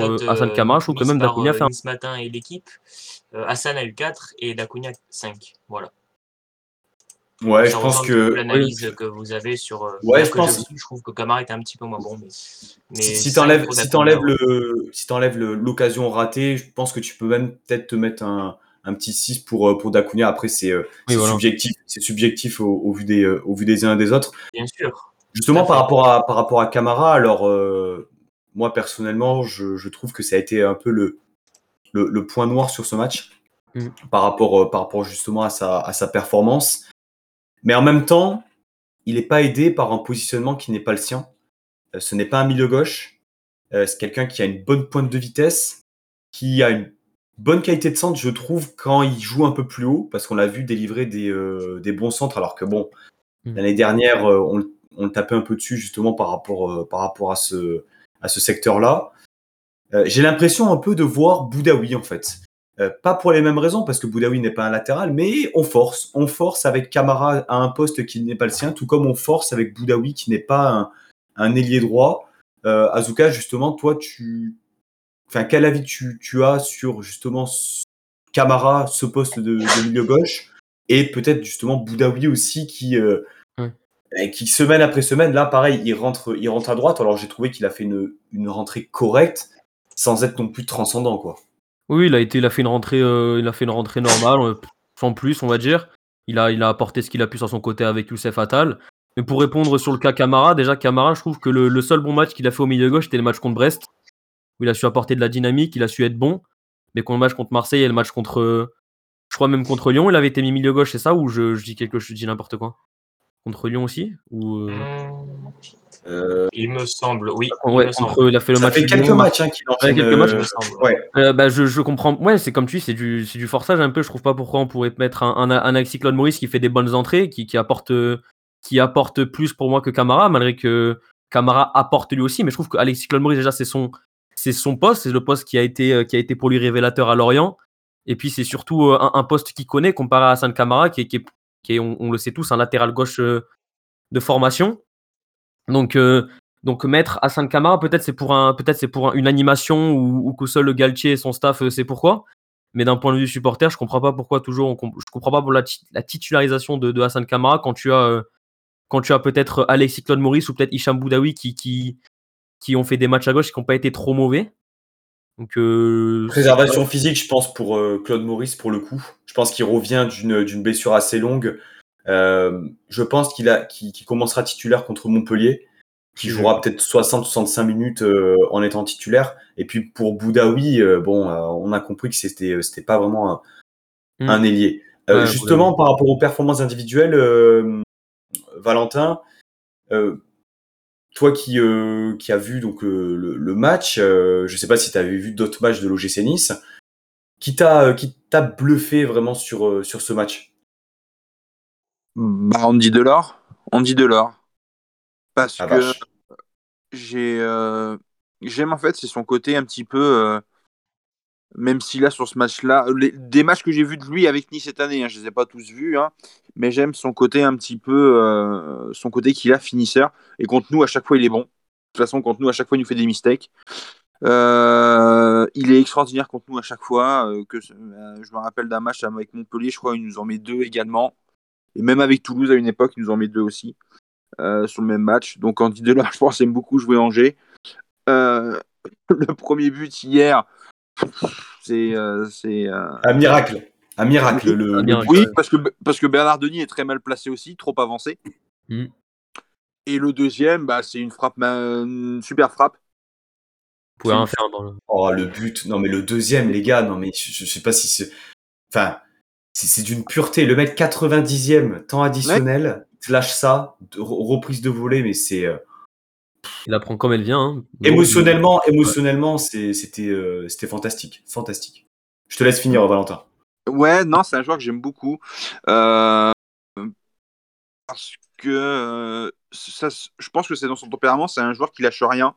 Speaker 3: euh, Hassan
Speaker 2: euh,
Speaker 3: trouve que
Speaker 2: mise
Speaker 3: même Dacunia
Speaker 2: euh,
Speaker 3: fait un
Speaker 2: Nice Matin et l'équipe. Euh, Hassan a eu 4 et Dacunia 5. Voilà.
Speaker 1: Ouais, je pense que.
Speaker 2: l'analyse que vous avez sur.
Speaker 1: Ouais, je
Speaker 2: que
Speaker 1: pense-
Speaker 2: je trouve que Kamara était un petit peu moins bon. Mais, mais
Speaker 1: Si, si t'enlèves si le si l'occasion ratée, je pense que tu peux même peut-être te mettre un, un petit 6 pour euh, pour Dacunia. Après c'est euh,
Speaker 3: voilà.
Speaker 1: subjectif, c'est subjectif au, au vu des euh, au vu des uns et des autres.
Speaker 2: Bien sûr.
Speaker 1: Justement par rapport à par rapport à Camara, alors euh, moi personnellement, je, je trouve que ça a été un peu le le, le point noir sur ce match
Speaker 3: Mhm.
Speaker 1: par rapport euh, par rapport justement à sa à sa performance. Mais en même temps, il n'est pas aidé par un positionnement qui n'est pas le sien. Euh, ce n'est pas un milieu gauche. Euh, c'est quelqu'un qui a une bonne pointe de vitesse, qui a une bonne qualité de centre, je trouve, quand il joue un peu plus haut, parce qu'on l'a vu délivrer des, euh, des bons centres, alors que bon,
Speaker 3: Mm.
Speaker 1: l'année dernière, euh, on, le- on le tapait un peu dessus justement par rapport, euh, par rapport à ce, à ce secteur-là. J'ai l'impression un peu de voir Boudaoui en fait. Pas pour les mêmes raisons, parce que Boudaoui n'est pas un latéral, mais on force. On force avec Camara à un poste qui n'est pas le sien, tout comme on force avec Boudaoui qui n'est pas un, un ailier droit. Azuka, justement, toi, tu. Enfin, quel avis tu, tu as sur justement Camara, ce poste de, de milieu gauche, et peut-être justement Boudaoui aussi qui. euh,
Speaker 3: Ouais.
Speaker 1: et qui semaine après semaine, là, pareil, il rentre, il rentre à droite. Alors j'ai trouvé qu'il a fait une, une rentrée correcte, sans être non plus transcendant, quoi.
Speaker 3: Oui, il a été, il a fait une rentrée, euh, il a fait une rentrée normale, euh, sans plus, on va dire. Il a, il a apporté ce qu'il a pu sur son côté avec Youssef Attal. Mais pour répondre sur le cas Camara, déjà Camara, je trouve que le, le seul bon match qu'il a fait au milieu gauche, c'était le match contre Brest, où il a su apporter de la dynamique, il a su être bon. Mais contre le match contre Marseille et le match contre, je crois même contre Lyon, il avait été mis milieu gauche, c'est ça ou je, je dis quelque chose, je dis n'importe quoi? Contre Lyon aussi ou, euh,
Speaker 2: euh, Il me semble, oui.
Speaker 3: Ouais,
Speaker 2: il me semble.
Speaker 3: contre, il a fait le
Speaker 1: Ça
Speaker 3: match
Speaker 1: fait quelques
Speaker 3: Lyon.
Speaker 1: matchs hein, qu'il enchaîne.
Speaker 3: quelques matchs,
Speaker 1: euh,
Speaker 2: il me semble.
Speaker 1: ouais.
Speaker 3: Euh, bah, je, je comprends. Ouais, c'est comme tu dis, c'est du, c'est du forçage un peu. Je trouve pas pourquoi on pourrait mettre un, un, un Alexis Claude Maurice qui fait des bonnes entrées, qui, qui, apporte, qui apporte plus pour moi que Camara, malgré que Camara apporte lui aussi. Mais je trouve qu'Alexis Claude Maurice, déjà, c'est son, c'est son poste. C'est le poste qui a, été, qui a été pour lui révélateur à Lorient. Et puis, c'est surtout euh, un, poste qu'il connaît comparé à Hassan Camara, qui est, qui est, qui on, le sait tous, un latéral gauche euh, de formation. Donc, euh, donc mettre Hassan Kamara, peut-être c'est pour, un, peut c'est pour un, une animation ou, ou, que seul le Galtier et son staff euh, sait pourquoi. Mais d'un point de vue supporter, je comprends pas pourquoi toujours, on, je comprends pas pour la, la titularisation de, de, Hassan Kamara quand tu as, euh, quand tu as peut-être Alexis Claude Maurice ou peut-être Hicham Boudaoui qui, qui, qui ont fait des matchs à gauche qui n'ont pas été trop mauvais. Donc, euh,
Speaker 1: Préservation physique, je pense, pour euh, Claude Maurice, pour le coup. Je pense qu'il revient d'une blessure assez longue. Euh, je pense qu'il qu qu commencera titulaire contre Montpellier, qui jouera peut-être 60-65 minutes en étant titulaire. Et puis pour Boudaoui, bon, on a compris que c'était pas vraiment un,
Speaker 3: Mm.
Speaker 1: un ailier.
Speaker 3: Ouais,
Speaker 1: justement,
Speaker 3: Boudaoui.
Speaker 1: par rapport aux performances individuelles, Valentin, toi qui euh, qui a vu donc le, le, le match, euh, je sais pas si tu avais vu d'autres matchs de l'OGC Nice, qui t'a qui t'a bluffé vraiment sur euh, sur ce match?
Speaker 4: Bah, Andy Delors. Andy Delors. Parce
Speaker 1: Ah,
Speaker 4: que j'ai euh, j'aime en fait c'est son côté un petit peu euh, même si là sur ce match-là des matchs que j'ai vus de lui avec Nice cette année hein, je les ai pas tous vus hein, mais j'aime son côté un petit peu euh, son côté qu'il a finisseur et contre nous à chaque fois il est bon de toute façon contre nous à chaque fois il nous fait des mistakes Euh, il est extraordinaire contre nous à chaque fois euh, que je me rappelle d'un match avec Montpellier je crois il nous en met deux également et même avec Toulouse à une époque il nous en met deux aussi sur le même match. Donc Andy Delors, je pense, aime beaucoup jouer Angers. Le premier but hier, c'est. Euh, c'est euh,
Speaker 1: Un miracle, un miracle. Le,
Speaker 3: Un
Speaker 1: le
Speaker 3: miracle.
Speaker 1: but.
Speaker 4: Oui, parce que, parce que Bernard Denis est très mal placé aussi, trop avancé.
Speaker 3: Mm.
Speaker 4: Et le deuxième, bah, c'est une frappe, une super frappe.
Speaker 3: Vous pouvez rien faire dans le.
Speaker 1: Oh, le but. Non, mais le deuxième, les gars, non, mais je, je sais pas si c'est. Enfin, c'est c'est d'une pureté. Le mec 90e, temps additionnel, il te lâche ça, de- reprise de volée, mais c'est.
Speaker 3: Il la prend comme elle vient. Hein.
Speaker 1: émotionnellement, émotionnellement, c'est- c'était euh, c'était fantastique. Fantastique. Je te laisse finir, Valentin.
Speaker 4: Ouais, non, c'est un joueur que j'aime beaucoup. Euh, parce que euh, ça, je pense que c'est dans son tempérament, c'est un joueur qui lâche rien.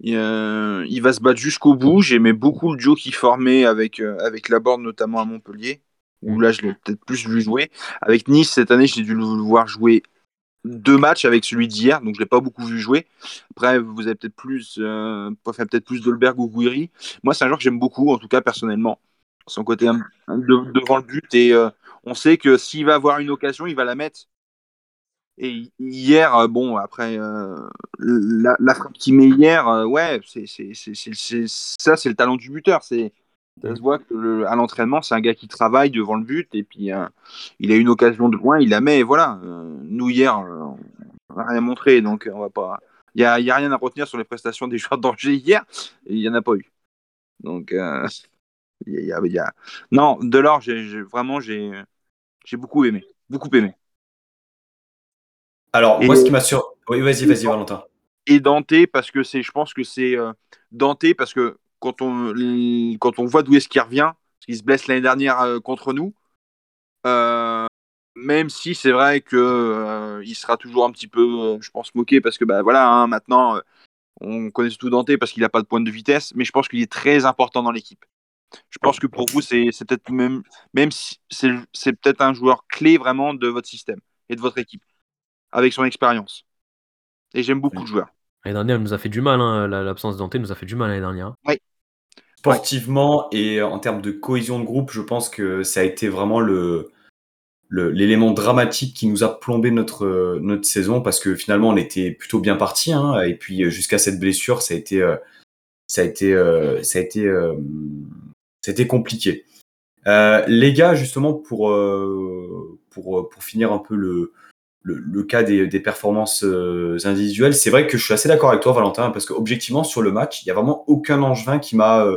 Speaker 4: Il, euh, il va se battre jusqu'au bout. J'aimais beaucoup le duo qu'il formait avec, euh, avec Laborde, notamment à Montpellier, où là, je l'ai peut-être plus vu jouer. Avec Nice, cette année, j'ai dû le voir jouer deux matchs avec celui d'hier, donc je l'ai pas beaucoup vu jouer. Après, vous avez peut-être plus, euh, peut-être plus Dolberg ou Guiri. Moi, c'est un joueur que j'aime beaucoup, en tout cas personnellement. Son côté de- devant le but et euh, on sait que s'il va avoir une occasion, il va la mettre. Et hier, euh, bon, après euh, la, la frappe qu'il met hier, euh, ouais, c'est- ça, c'est le talent du buteur. C'est ça se voit que le- à l'entraînement, c'est un gars qui travaille devant le but et puis euh, il a une occasion de loin, il la met. Et voilà. Euh, nous hier, euh, on n'a rien montré, donc on va pas. Il y a, y a rien à retenir sur les prestations des joueurs d'Angers hier. Il y en a pas eu. Donc euh, y a, y a- non, Delors, j'ai vraiment j'ai j'ai beaucoup aimé, beaucoup aimé.
Speaker 1: Alors,
Speaker 4: Et-
Speaker 1: moi, ce qui m'a sur. Oui, vas-y, vas-y, Valentin.
Speaker 4: et Dante parce que c'est, je pense que c'est euh, Dante parce que quand on quand on voit d'où est-ce qu'il revient, parce qu'il se blesse l'année dernière euh, contre nous, euh, même si c'est vrai que euh, il sera toujours un petit peu, euh, je pense, moqué parce que bah voilà, hein, maintenant on connaît surtout Dante parce qu'il n'a pas de pointe de vitesse, mais je pense qu'il est très important dans l'équipe. Je pense que pour vous c'est, peut-être même même si c'est, peut-être un joueur clé vraiment de votre système et de votre équipe avec son expérience. Et j'aime beaucoup le joueur.
Speaker 3: L'année dernière, elle nous a fait du mal. Hein. la- L'absence de Dante nous a fait du mal l'année dernière. hein.
Speaker 1: Sportivement et en termes de cohésion de groupe, je pense que ça a été vraiment le l'élément dramatique qui nous a plombé notre notre saison parce que finalement on était plutôt bien parti hein, et puis jusqu'à cette blessure ça a été euh, ça a été euh, ça a été c'était compliqué. Euh, les gars justement pour pour pour finir un peu le le, le cas des, des performances euh, individuelles c'est vrai que je suis assez d'accord avec toi Valentin parce que objectivement sur le match il y a vraiment aucun angevin qui m'a euh,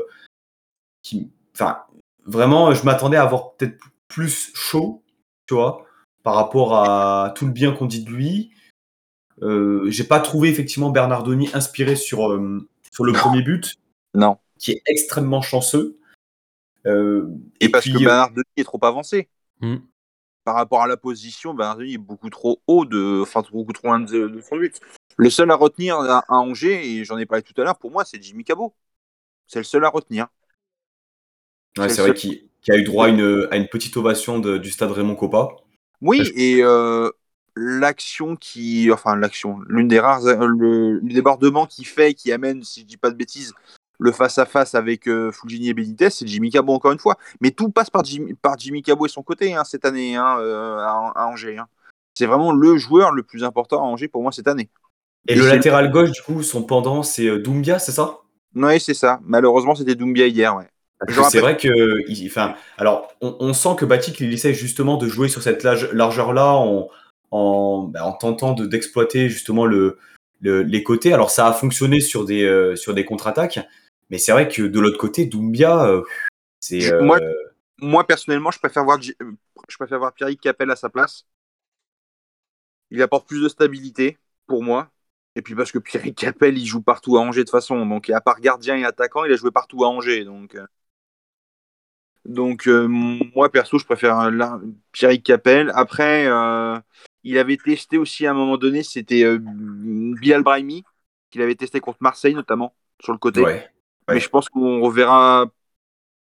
Speaker 1: qui enfin vraiment je m'attendais à avoir peut-être plus chaud tu vois par rapport à tout le bien qu'on dit de lui. Euh, j'ai pas trouvé effectivement Bernardoni inspiré sur, euh, sur le premier but,
Speaker 4: Non.
Speaker 1: qui est extrêmement chanceux. Euh,
Speaker 4: Et, parce
Speaker 1: puis,
Speaker 4: que
Speaker 1: euh,
Speaker 4: Bernardoni est trop avancé.
Speaker 3: Hmm.
Speaker 4: Par rapport à la position, Bernardoni est beaucoup trop haut, de, enfin beaucoup trop loin de, de son but. Le seul à retenir à, à Angers, et j'en ai parlé tout à l'heure, pour moi, c'est Jimmy Cabot. C'est le seul à retenir.
Speaker 1: ouais,
Speaker 4: c'est
Speaker 1: vrai qu'il a eu droit à une, à une petite ovation de- du stade Raymond Coppa.
Speaker 4: Oui, et euh, l'action qui, enfin l'action, l'une des rares, le, le débordement qui fait, qui amène, si je dis pas de bêtises, le face à face avec euh, Fulgini et Benitez, c'est Jimmy Cabot encore une fois. Mais tout passe par Jimmy, par Jimmy Cabot et son côté hein, cette année hein, euh, à, à Angers. hein. C'est vraiment le joueur le plus important à Angers pour moi cette année.
Speaker 1: Et,
Speaker 4: Et
Speaker 1: le latéral gauche, du coup, son pendant, c'est euh, Doumbia, c'est ça?
Speaker 4: Oui, c'est ça. Malheureusement, c'était Doumbia hier. Ouais.
Speaker 1: C'est vrai que, il- enfin, alors, on, on sent que Batik, il essaie justement de jouer sur cette large- largeur-là en, en, ben, en tentant de- d'exploiter justement le, le- les côtés. Alors, ça a fonctionné sur des, euh, sur des contre-attaques, mais c'est vrai que de l'autre côté, Doumbia, euh, c'est.
Speaker 4: Je-
Speaker 1: euh,
Speaker 4: moi- Moi, personnellement, je préfère voir, euh, je préfère voir Pierrick Capel à sa place. Il apporte plus de stabilité pour moi. Et puis parce que Pierrick Capel, il joue partout à Angers de toute façon. Donc, à part gardien et attaquant, il a joué partout à Angers. Donc, donc euh, moi, perso, je préfère là, Pierrick Capel. Après, euh, il avait testé aussi à un moment donné, c'était euh, Bilal Brahimi, qu'il avait testé contre Marseille notamment, sur le côté.
Speaker 1: ouais.
Speaker 4: Mais je pense qu'on reverra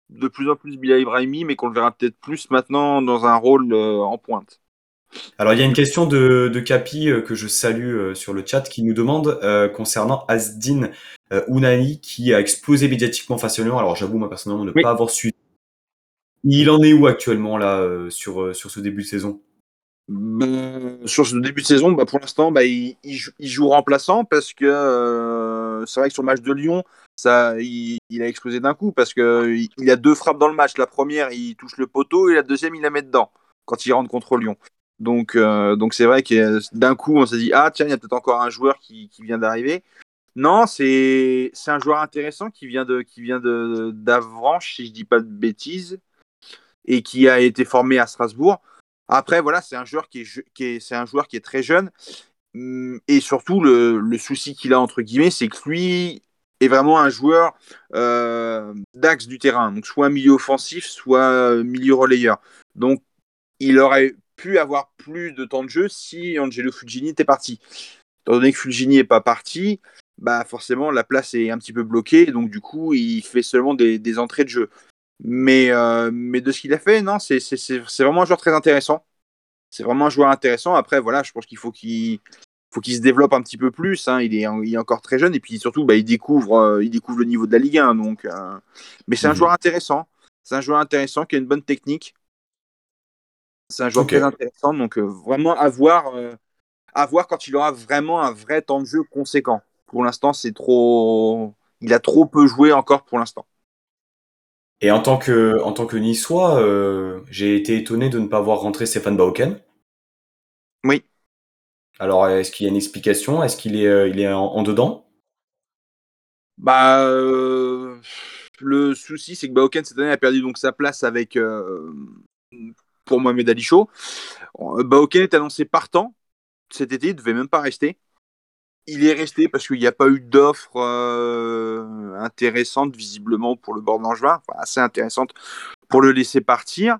Speaker 4: de plus en plus Bilal Ibrahimi, mais qu'on le verra peut-être plus maintenant dans un rôle euh, en pointe.
Speaker 1: Alors, il y a une question de, de Capi euh, que je salue euh, sur le chat qui nous demande euh, concernant Asdin euh, Ounani qui a explosé médiatiquement face à Lyon. Alors, j'avoue, moi, personnellement, ne
Speaker 4: Oui.
Speaker 1: pas avoir su. Il en est où actuellement, là, euh, sur, euh, sur ce début de saison?
Speaker 4: Ben, sur ce début de saison, bah, pour l'instant, bah, il, il joue, il joue remplaçant parce que euh, c'est vrai que sur le match de Lyon, il, a explosé d'un coup parce que il, a deux frappes dans le match. La première, il touche le poteau et la deuxième, il la met dedans quand il rentre contre Lyon. Donc, euh, donc c'est vrai que euh, d'un coup, on s'est dit ah tiens, il y a peut-être encore un joueur qui, qui vient d'arriver. Non, c'est c'est un joueur intéressant qui vient de qui vient de d'Avranches, si je dis pas de bêtises, et qui a été formé à Strasbourg. Après, voilà, c'est un joueur qui est, qui est, c'est un joueur qui est très jeune. Hum, Et surtout, le, le souci qu'il a, entre guillemets, c'est que lui est vraiment un joueur euh, d'axe du terrain. Donc, soit milieu offensif, soit euh, milieu relayeur. Donc, il aurait pu avoir plus de temps de jeu si Angelo Fugini était parti. Étant donné que Fugini n'est pas parti, bah forcément, la place est un petit peu bloquée. Donc, du coup, il fait seulement des, entrées de jeu. Mais, euh, mais de ce qu'il a fait, non, c'est vraiment un joueur très intéressant. C'est vraiment un joueur intéressant. Après, voilà, je pense qu'il faut qu'il faut qu'il se développe un petit peu plus. hein. Il, est, il est encore très jeune et puis surtout, bah, il, découvre, euh, il découvre le niveau de la Ligue 1. Donc, euh, Mais c'est un
Speaker 1: Mhm.
Speaker 4: joueur intéressant. C'est un joueur intéressant qui a une bonne technique. C'est un joueur
Speaker 1: Ok.
Speaker 4: très intéressant. Donc, euh, vraiment à voir, à voir quand il aura vraiment un vrai temps de jeu conséquent. Pour l'instant, c'est trop. Il a trop peu joué encore pour l'instant.
Speaker 1: Et en tant que, en tant que Niçois, j'ai été étonné de ne pas voir rentrer Stéphane Bauken.
Speaker 4: Oui.
Speaker 1: Alors, est-ce qu'il y a une explication? Est-ce qu'il est, euh, il est en, dedans?
Speaker 4: Bah, euh, le souci, c'est que Baoken cette année a perdu donc sa place avec euh, pour Mohamed Ali Chaud. Baoken est annoncé partant cet été, il devait même pas rester. Il est resté parce qu'il n'y a pas eu d'offre intéressante visiblement pour le bord d'Angevin, enfin, assez intéressante pour le laisser partir.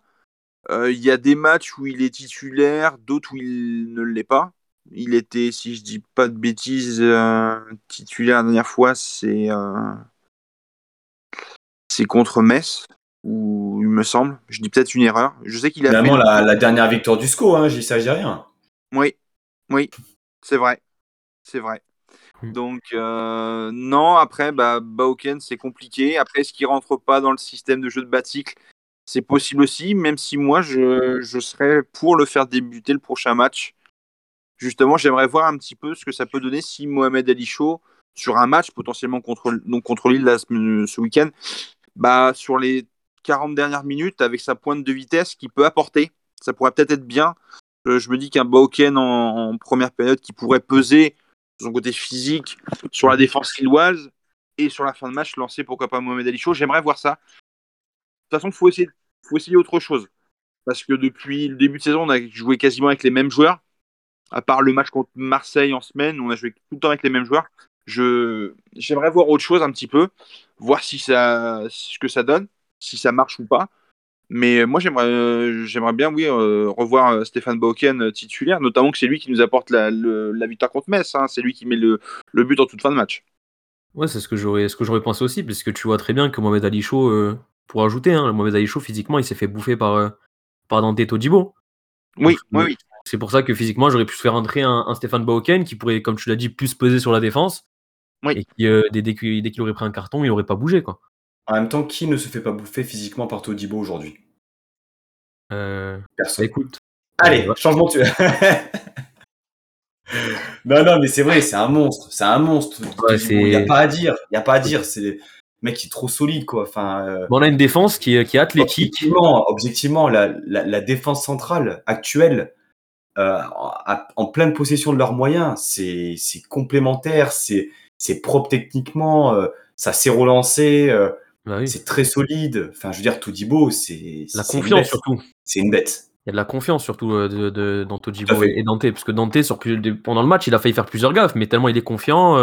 Speaker 4: Il y a des matchs où il est titulaire, d'autres où il ne l'est pas. Il était, si je dis pas de bêtises, euh, titulaire la dernière fois, c'est euh, c'est contre Metz, ou il me semble. Je dis peut-être une erreur. Je sais qu'il a
Speaker 1: Finalement,
Speaker 4: fait.
Speaker 1: la, la dernière victoire du SCO, hein, j'y s'agit rien.
Speaker 4: Oui, oui, c'est vrai, c'est vrai. Donc euh, non, après bah, Baoken c'est compliqué. Après, est-ce qu'il rentre pas dans le système de jeu de Batik? C'est possible aussi, même si moi je, je serais pour le faire débuter le prochain match. Justement, j'aimerais voir un petit peu ce que ça peut donner si Mohamed Ali Chaud, sur un match potentiellement contre, donc contre Lille ce, week-end, bah, sur les 40 dernières minutes, avec sa pointe de vitesse qui peut apporter, ça pourrait peut-être être bien. Euh, je me dis qu'un Bauken en, première période qui pourrait peser son côté physique sur la défense lilloise et sur la fin de match lancer pourquoi pas Mohamed Ali Chaud. J'aimerais voir ça. De toute façon, il faut faut essayer autre chose. parce que depuis le début de saison, on a joué quasiment avec les mêmes joueurs. À part le match contre Marseille en semaine, on a joué tout le temps avec les mêmes joueurs. Je j'aimerais voir autre chose un petit peu, voir si ça ce que ça donne, si ça marche ou pas. Mais moi j'aimerais euh, j'aimerais bien oui euh, revoir euh, Stéphane Bauken titulaire, notamment que c'est lui qui nous apporte la, le- la victoire contre Metz. hein. C'est lui qui met le, le but en toute fin de match.
Speaker 3: Ouais, c'est ce que j'aurais ce que j'aurais pensé aussi, parce que tu vois très bien que Mohamed Ali Chaud, euh, pour ajouter, hein, Mohamed Ali Chaud, physiquement, il s'est fait bouffer par, par Dante Todibo.
Speaker 4: Oui,
Speaker 3: Donc,
Speaker 4: oui, oui.
Speaker 3: C'est pour ça que physiquement, j'aurais pu faire entrer un, un Stéphane Bauken qui pourrait, comme tu l'as dit, plus peser sur la défense.
Speaker 4: Oui.
Speaker 3: Et qui, euh, dès, dès qu'il dès qu'il aurait pris un carton, il aurait pas bougé. Quoi.
Speaker 1: En même temps, qui ne se fait pas bouffer physiquement par Todibo aujourd'hui?
Speaker 3: Euh, bah,
Speaker 1: Personne.
Speaker 3: écoute.
Speaker 1: Allez,
Speaker 3: Ouais.
Speaker 1: changement de Non, non, mais c'est vrai, c'est un monstre. C'est un monstre.
Speaker 3: Ouais,
Speaker 1: Il n'y a pas à dire. Il n'y a pas à dire. C'est le mec qui est trop solide, quoi. Enfin, euh,
Speaker 3: Bon, on a une défense qui, est- qui est athlétique.
Speaker 1: Objectivement, objectivement la, la- la défense centrale actuelle, euh, en, en pleine possession de leurs moyens, c'est c'est complémentaire, c'est c'est propre techniquement, euh, ça s'est relancé, euh,
Speaker 3: Bah oui.
Speaker 1: c'est très solide. Enfin, je veux dire, Todibo, c'est
Speaker 3: La
Speaker 1: c'est
Speaker 3: confiance surtout.
Speaker 1: C'est une bête.
Speaker 3: Il y a de la confiance surtout de, de- dans
Speaker 1: fait.
Speaker 3: et, et Dante. Parce que Dante, sur pendant le match, il a failli faire plusieurs gaffes, mais tellement il est confiant.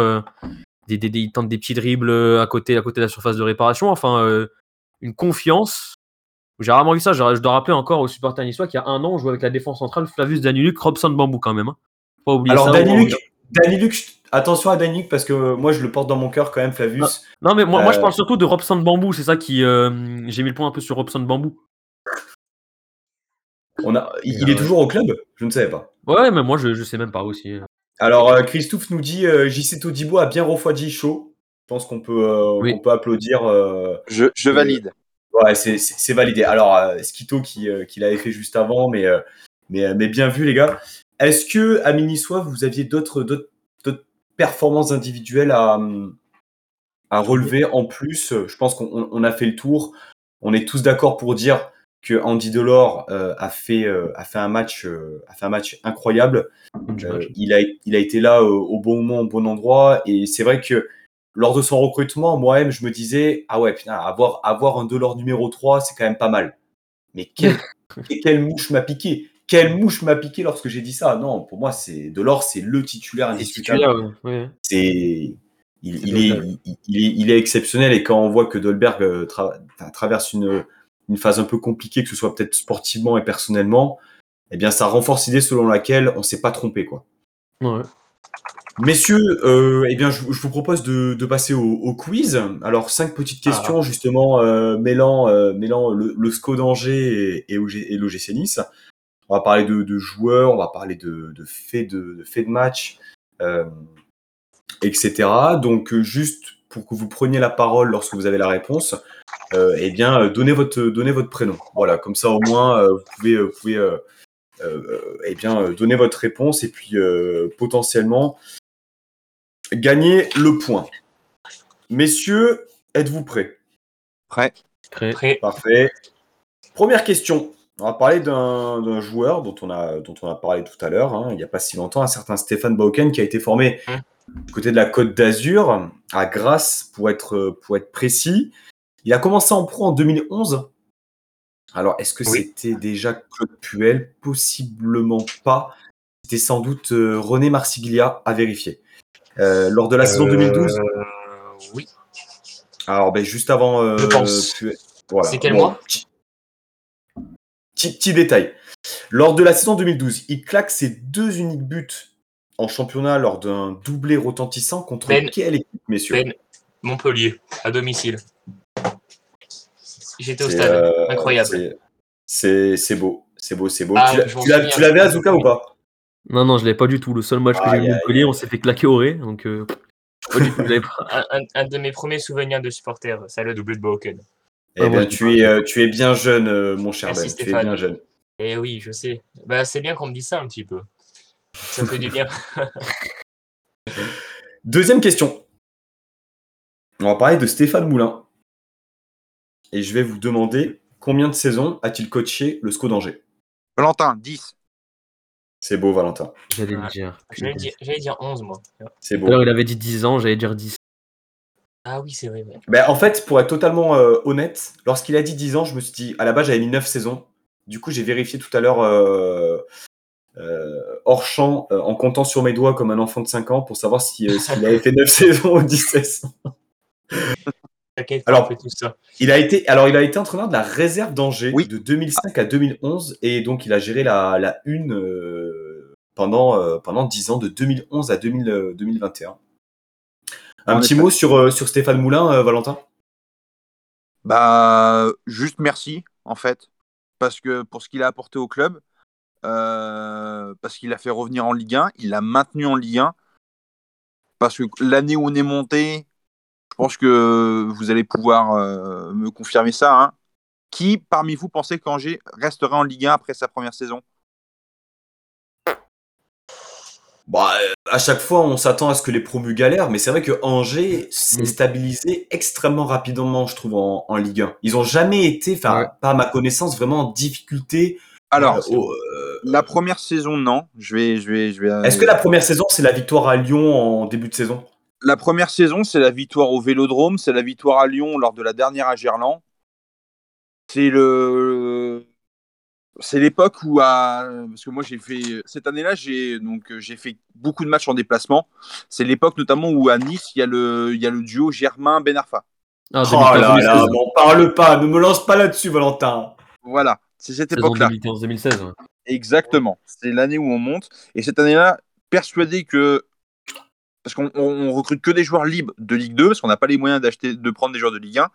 Speaker 3: des, des- des- il tente des petits dribbles à côté, à côté de la surface de réparation. Enfin, une confiance. J'ai rarement vu ça. Je, dois rappeler encore aux supporters niçois qu'il y a un an, on jouait avec la défense centrale Flavius Daniluk, Robson Bambou quand même. hein. Faut Pas oublier
Speaker 1: Alors,
Speaker 3: ça.
Speaker 1: Danny
Speaker 3: On-
Speaker 1: Luc, Danny Luc, je- attention à Danny Luc parce que moi, je le porte dans mon cœur quand même, Flavius.
Speaker 3: Non, mais moi, moi, je
Speaker 1: Euh,
Speaker 3: parle surtout de Robson Bambou. C'est ça qui. euh, J'ai mis le point un peu sur Robson Bambou.
Speaker 1: On a, il, il
Speaker 3: Euh,
Speaker 1: est toujours au club? Je ne savais pas.
Speaker 3: Ouais, mais moi, je, je sais même pas aussi.
Speaker 1: Alors, euh, Christophe nous dit euh, JC Todibo a bien refroidi chaud. Je pense qu'on peut, euh,
Speaker 3: Oui.
Speaker 1: qu'on peut applaudir. euh,
Speaker 4: Je, je valide.
Speaker 1: Ouais, c'est- validé. Alors, euh, Skito qui, euh, qui l'avait fait juste avant, mais, euh, mais, euh, mais bien vu, les gars. Est-ce que à Minisois, vous aviez d'autres performances individuelles à, hum, à relever en plus? Je pense qu'on on- on a fait le tour. On est tous d'accord pour dire que Andy Delors a, fait, a, fait un match, a fait un match incroyable. Il, a, il a été là au bon moment, au bon endroit. Et c'est vrai que lors de son recrutement, moi-même, je me disais, ah ouais, putain, avoir, avoir un Delors numéro 3, c'est quand même pas mal. Mais quelle, quelle mouche m'a piqué? Quelle mouche m'a piqué lorsque j'ai dit ça? Non, pour moi, c'est Delors, c'est le titulaire indiscutable.
Speaker 3: titulaire, ouais, ouais.
Speaker 1: C'est. Il, est, il, il exceptionnel et quand on voit que Dolberg euh, tra- traverse une, une phase un peu compliquée, que ce soit peut-être sportivement et personnellement, eh bien ça renforce l'idée selon laquelle on s'est pas trompé. quoi.
Speaker 3: Ouais.
Speaker 1: Messieurs, euh, eh bien, je, je vous propose de, de passer au, au quiz. Alors, cinq petites questions, justement, euh, mêlant, euh, mêlant le, le SCO d'Angers et, et, et l'OGC Nice. On va parler de, de joueurs, on va parler de, de faits de, de, faits de match, euh, etc. Donc, juste pour que vous preniez la parole lorsque vous avez la réponse, euh, eh bien, donnez votre, donnez votre prénom. Voilà, comme ça, au moins, euh, vous pouvez, vous pouvez euh, eh bien, euh, donner votre réponse et puis euh, potentiellement gagner le point. Messieurs, êtes-vous prêts?
Speaker 4: Prêt.
Speaker 3: Prêt.
Speaker 1: Parfait. Première question. On va parler d'un joueur dont on, a, dont on a parlé tout à l'heure, hein, il n'y a pas si longtemps, un certain Stéphane Bauken qui a été formé
Speaker 2: Hum.
Speaker 1: du côté de la Côte d'Azur, à Grasse pour être, pour être précis. Il a commencé en pro en 2011. Alors, est-ce que
Speaker 2: Oui.
Speaker 1: c'était déjà Claude Puel? Possiblement pas. C'était sans doute euh, René Marsiglia à vérifier. Euh, lors de la saison 2012,
Speaker 2: euh, oui.
Speaker 1: alors ben, juste avant euh,
Speaker 2: Je pense.
Speaker 1: Voilà.
Speaker 2: C'est quel mois
Speaker 1: petit, détail. Lors de la saison 2012, il claque ses deux uniques buts en championnat lors d'un doublé retentissant contre
Speaker 2: Ben.
Speaker 1: quelle équipe, messieurs
Speaker 2: Ben, Montpellier, à domicile. J'étais au stade.
Speaker 1: euh,
Speaker 2: Incroyable.
Speaker 1: c'est- beau, c'est beau, c'est beau.
Speaker 2: Ah,
Speaker 1: tu l'avais Azuka ou pas
Speaker 3: Non, non, je l'avais pas du tout. Le seul match que j'ai vu Montpellier, on s'est fait claquer au ré. Donc, euh, pas du tout, je l'avais pas.
Speaker 2: Un, un- un de mes premiers souvenirs de supporter, c'est le doublé de Boken.
Speaker 1: Eh
Speaker 3: Ah,
Speaker 1: tu es, euh, tu es bien jeune, euh, mon cher
Speaker 2: Merci,
Speaker 1: Ben. Tu es bien jeune.
Speaker 2: Eh oui, je sais. Bah, c'est bien qu'on me dise ça un petit peu. Ça fait du bien.
Speaker 1: Deuxième question. On va parler de Stéphane Moulin. Et je vais vous demander combien de saisons a-t-il coaché le SCO d'Angers?
Speaker 4: Valentin, 10.
Speaker 1: C'est beau, Valentin.
Speaker 3: J'allais dire.
Speaker 2: J'allais dire, j'allais dire 11, moi.
Speaker 1: C'est beau.
Speaker 3: Alors, il avait dit 10 ans, j'allais dire 10.
Speaker 2: Ah oui, c'est vrai. ouais.
Speaker 1: Ben, en fait, pour être totalement euh, honnête, lorsqu'il a dit 10 ans, je me suis dit, à la base, j'avais mis 9 saisons. du coup, j'ai vérifié tout à l'heure euh, euh, hors champ, euh, en comptant sur mes doigts comme un enfant de 5 ans pour savoir si, euh, s'il avait fait 9 saisons ou 10 saisons.
Speaker 2: T'inquiète,
Speaker 1: Alors-
Speaker 2: on fait tout ça.
Speaker 1: Il a été, alors il a été entraîneur de la réserve d'Angers
Speaker 4: Oui.
Speaker 1: de 2005 à 2011 et donc il a géré la, la une euh, pendant, euh, pendant 10 ans, de 2011 à 2000, euh, 2021. Un petit mot sur, euh, sur Stéphane Moulin, euh, Valentin?
Speaker 4: Bah, juste merci, en fait. Parce que pour ce qu'il a apporté au club, euh, parce qu'il a fait revenir en Ligue 1, il l'a maintenu en Ligue 1. Parce que l'année où on est monté, je pense que vous allez pouvoir euh, me confirmer ça. hein. Qui parmi vous pensait qu'Angers resterait en Ligue 1 après sa première saison?
Speaker 1: Bah, à chaque fois, on s'attend à ce que les promus galèrent, mais c'est vrai que Angers s'est
Speaker 3: Mm.
Speaker 1: stabilisé extrêmement rapidement, je trouve, en, en Ligue 1. Ils ont jamais été, enfin,
Speaker 3: Ouais.
Speaker 1: pas à ma connaissance, vraiment en difficulté.
Speaker 4: Alors,
Speaker 1: euh, au- euh,
Speaker 4: la première saison, non. Je vais, je vais, je vais.
Speaker 1: Est-ce que la première saison, c'est la victoire à Lyon en début de saison?
Speaker 4: La première saison, c'est la victoire au Vélodrome, c'est la victoire à Lyon lors de la dernière à Gerland. C'est le, c'est l'époque où à, parce que moi j'ai fait cette année-là, j'ai donc euh, j'ai fait beaucoup de matchs en déplacement. C'est l'époque notamment où à Nice, il y a le, il y a le duo Germain Benarfa.
Speaker 3: Ah,
Speaker 1: Oh là
Speaker 3: 2015-2016.
Speaker 1: là, bon, parle pas, ne me lance pas là-dessus, Valentin.
Speaker 4: Voilà, c'est cette époque-là.
Speaker 3: 2015-2016. ouais.
Speaker 4: Exactement. C'est l'année où on monte. Et cette année-là, persuadé que. Parce qu'on on- on recrute que des joueurs libres de Ligue 2, parce qu'on n'a pas les moyens d'acheter, de prendre des joueurs de Ligue 1.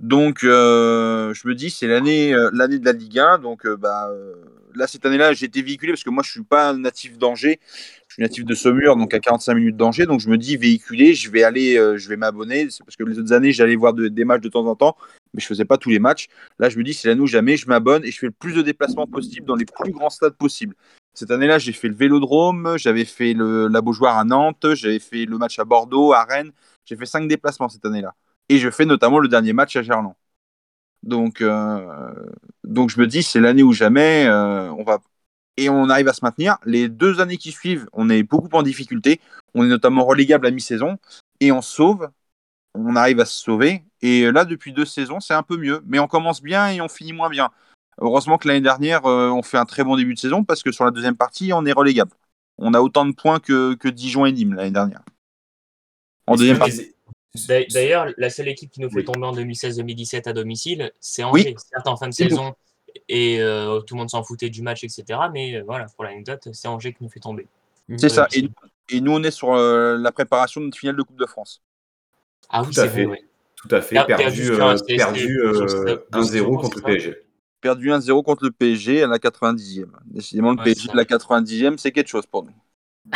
Speaker 4: Donc, euh, je me dis, c'est l'année, euh, de la Ligue 1. Donc, euh, bah, là, cette année-là, j'ai été véhiculé parce que moi, je suis pas natif d'Angers. Je suis natif de Saumur, donc à 45 minutes d'Angers. Donc, je me dis, véhiculé, je vais aller, je vais m'abonner. C'est parce que les autres années, j'allais voir de- des matchs de temps en temps, mais je faisais pas tous les matchs. Là, je me dis, c'est l'année où jamais je m'abonne et je fais le plus de déplacements possible dans les plus grands stades possibles. Cette année-là, j'ai fait le Vélodrome, j'avais fait la Beaujoire à Nantes, j'avais fait le match à Bordeaux, à Rennes. J'ai fait cinq déplacements cette année-là. Et je fais notamment le dernier match à Gerland. Donc, euh, donc je me dis, c'est l'année où jamais euh, on va. Et on arrive à se maintenir. Les deux années qui suivent, on est beaucoup en difficulté. On est notamment relégable à mi-saison. Et on sauve. On arrive à se sauver. Et là, depuis deux saisons, c'est un peu mieux. Mais on commence bien et on finit moins bien. Heureusement que l'année dernière, euh, on fait un très bon début de saison parce que sur la deuxième partie, on est relégable. On a autant de points que, que Dijon et Nîmes l'année dernière. En deuxième partie.
Speaker 2: D'a- D'ailleurs, la seule équipe qui nous fait
Speaker 1: Oui.
Speaker 2: tomber en 2016-2017 à domicile, c'est
Speaker 4: Oui.
Speaker 2: Angers. Certes, en fin de saison, et euh, tout le monde s'en foutait du match, etc. Mais euh, voilà, pour l'anecdote, c'est Angers qui nous fait tomber.
Speaker 4: C'est ça. Et, et nous, on est sur euh, la préparation de notre finale de Coupe de France.
Speaker 2: Ah oui,
Speaker 1: Tout à
Speaker 2: c'est
Speaker 1: fait.
Speaker 2: vrai. ouais.
Speaker 1: Tout à fait,
Speaker 2: Per-
Speaker 1: perdu,
Speaker 2: perdu,
Speaker 1: euh, perdu
Speaker 2: c'était-
Speaker 1: euh,
Speaker 2: c'était-
Speaker 1: 1-0 contre le PSG.
Speaker 4: Perdu 1-0 contre le PSG à la 90e. Décidément, le
Speaker 2: Ouais,
Speaker 4: PSG de la 90e, c'est quelque chose pour nous.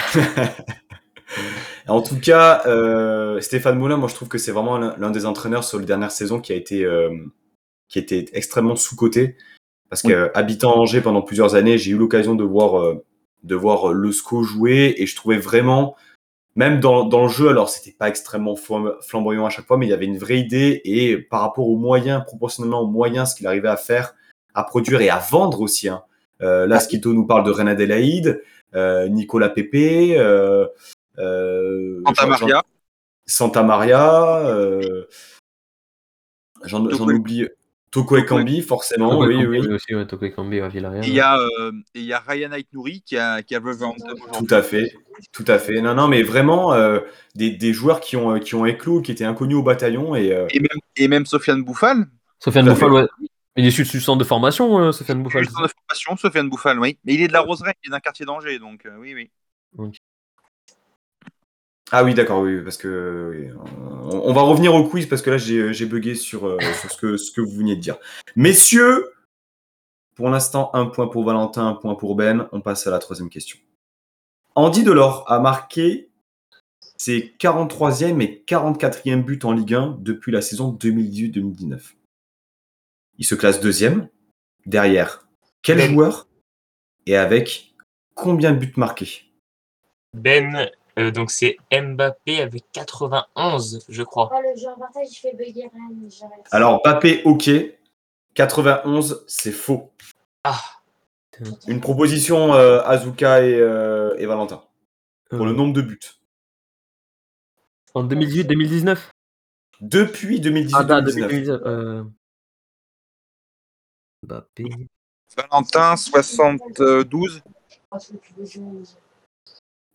Speaker 1: En tout cas, euh, Stéphane Moulin, moi je trouve que c'est vraiment l'un des entraîneurs sur les dernières saisons qui a été, euh, qui a été extrêmement sous-coté. Parce
Speaker 4: Oui.
Speaker 1: qu'habitant à Angers pendant plusieurs années, j'ai eu l'occasion de voir, euh, de voir le SCO jouer et je trouvais vraiment, même dans, dans le jeu, alors c'était pas extrêmement flam- flamboyant à chaque fois, mais il y avait une vraie idée et par rapport aux moyens, proportionnellement aux moyens, ce qu'il arrivait à faire, à produire et à vendre aussi. Hein. Euh, là, Skito nous parle de Reine Adélaïde, euh, Nicolas Pépé, euh, euh,
Speaker 4: Santa Maria,
Speaker 1: Santa Maria, euh, j'en oublie. Toko Ekambi, forcément,
Speaker 3: Toko
Speaker 1: oui, oui.
Speaker 3: aussi, ouais, Toko Ekambi à Villarreal.
Speaker 4: et il y, a, euh, et il y a Ryan Aitnouri qui a, qui a.
Speaker 1: Tout à fait, tout à fait. Non, non, mais vraiment euh, des, des joueurs qui ont, qui ont éclos, qui étaient inconnus au bataillon et euh,
Speaker 4: Et même, et même Sofiane Bouffal,
Speaker 3: Sofiane Bouffal, ouais. Il est issu du centre de formation, euh, Sofiane Bouffal.
Speaker 4: centre de formation, Sofiane Bouffal, oui. Mais il est de la Roseraie, il est d'un quartier d'Angers, donc euh, oui, oui.
Speaker 1: Ah oui, d'accord, oui, parce que oui, on, on va revenir au quiz parce que là j'ai j'ai bugué sur, euh, sur ce, que, ce que vous veniez de dire. Messieurs, pour l'instant, un point pour Valentin, un point pour Ben. On passe à la troisième question. Andy Delors a marqué ses 43e et 44e buts en Ligue 1 depuis la saison 2018-2019. Il se classe deuxième, derrière quel
Speaker 2: Ben.
Speaker 1: joueur et avec combien de buts marqués?
Speaker 2: Ben, euh, donc c'est Mbappé avec 91, je crois.
Speaker 5: Oh, le jeu en partage, je fais bugger Rennes. j'arrête.
Speaker 1: Alors, Papé, ok. 91, c'est faux.
Speaker 2: Ah,
Speaker 1: Une proposition euh, Azuka et, euh, et Valentin pour le nombre de buts.
Speaker 3: En 2018-2019
Speaker 1: Depuis 2018-2019.
Speaker 3: Ah, Mbappé.
Speaker 4: Valentin, 72.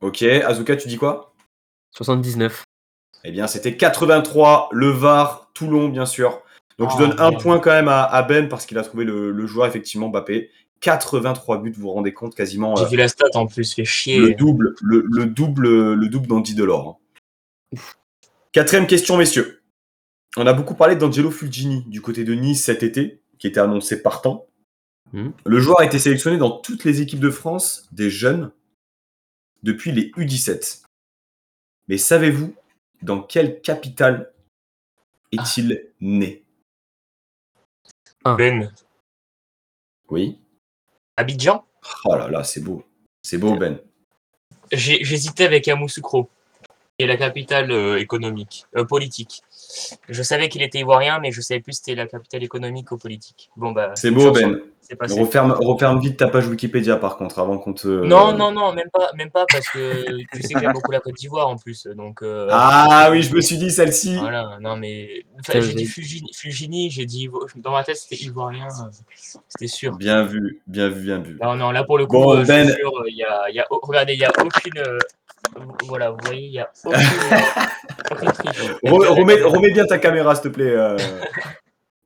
Speaker 1: Ok, Azuka, tu dis quoi?
Speaker 3: 79.
Speaker 1: Eh bien, c'était 83, le VAR, Toulon, bien sûr. Donc, je
Speaker 2: Ah,
Speaker 1: donne un point quand même à, à Ben parce qu'il a trouvé le, le joueur, effectivement, Mbappé. 83 buts, vous vous rendez compte, quasiment
Speaker 2: J'ai
Speaker 1: euh,
Speaker 2: vu la stat en plus, fait
Speaker 1: le
Speaker 2: chier.
Speaker 1: double, le, le double, le double d'Andy Delors. hein. Quatrième question, messieurs. On a beaucoup parlé d'Angelo Fulgini du côté de Nice cet été, qui était annoncé partant.
Speaker 3: Mhm.
Speaker 1: Le joueur a été sélectionné dans toutes les équipes de France des jeunes depuis les U17. Mais savez-vous dans quelle capitale est-il né?
Speaker 2: Ben,
Speaker 1: Oui.
Speaker 2: Abidjan?
Speaker 1: Oh là là, c'est beau. C'est beau, Ben.
Speaker 2: J'ai- J'hésitais avec Yamoussoukro, qui est la capitale euh, économique, euh, politique. Je savais qu'il était ivoirien, mais je savais plus si c'était la capitale économique ou politique. Bon, bah.
Speaker 1: C'est beau, Ben. Referme, referme vite ta page Wikipédia, par contre, avant qu'on te...
Speaker 2: Non, non, non, même pas, même pas parce que tu sais que j'aime beaucoup la Côte d'Ivoire en plus. Donc, euh,
Speaker 1: Ah oui, je me suis dit celle-ci.
Speaker 2: Voilà, non mais. Enfin, j'ai dit Fulgini, j'ai dit. Dans ma tête, c'était ivoirien, euh, c'était sûr.
Speaker 1: Bien vu, bien vu, bien vu.
Speaker 2: Non, non, là pour le coup,
Speaker 1: Bon,
Speaker 2: euh, je
Speaker 1: Ben.
Speaker 2: il y a, il y a, regardez, il y a aucune. Voilà, vous voyez, il y a aucune. aucune triche.
Speaker 1: Remets, remets bien ta caméra, s'il te plaît. euh.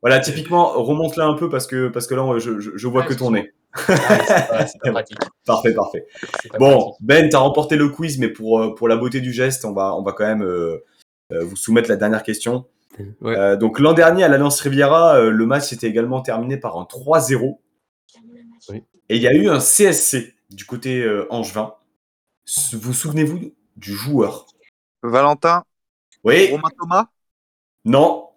Speaker 1: Voilà, typiquement, remonte-la un peu parce que, parce que là, je, je, je vois
Speaker 2: Ah,
Speaker 1: que ton nez.
Speaker 2: Ah, c'est pas, pratique.
Speaker 1: Parfait, parfait.
Speaker 2: pas
Speaker 1: Bon,
Speaker 2: pratique.
Speaker 1: Ben, t'as remporté le quiz, mais pour, euh, pour la beauté du geste, on va, on va quand même euh, vous soumettre la dernière question.
Speaker 3: Ouais.
Speaker 1: Euh, donc, l'an dernier, à l'Alliance Riviera, euh, le match s'était également terminé par un 3-0.
Speaker 3: Oui.
Speaker 1: Et il y a eu un CSC du côté euh, angevin. Vous souvenez-vous du joueur?
Speaker 4: Valentin,
Speaker 1: Oui
Speaker 4: Romain Thomas?
Speaker 1: Non.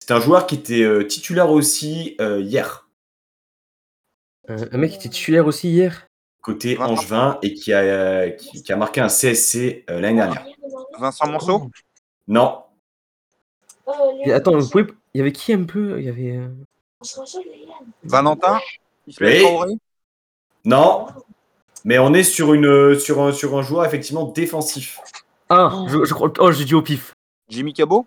Speaker 1: C'est un joueur qui était euh, titulaire aussi euh, hier,
Speaker 3: Euh, un mec qui était titulaire aussi hier?
Speaker 1: côté
Speaker 4: Vincent.
Speaker 1: angevin, et qui a, euh, qui, qui a marqué un CSC euh, l'année dernière.
Speaker 4: Vincent Monceau?
Speaker 1: Non.
Speaker 3: Et attends, vous pouvez... il y avait qui un peu? Il y avait. euh,
Speaker 4: Valentin?
Speaker 1: Oui. Non. Mais on est sur, une, sur, un, sur un joueur effectivement défensif.
Speaker 3: Ah, je, je crois. Oh, j'ai dit au pif.
Speaker 4: Jimmy Cabot.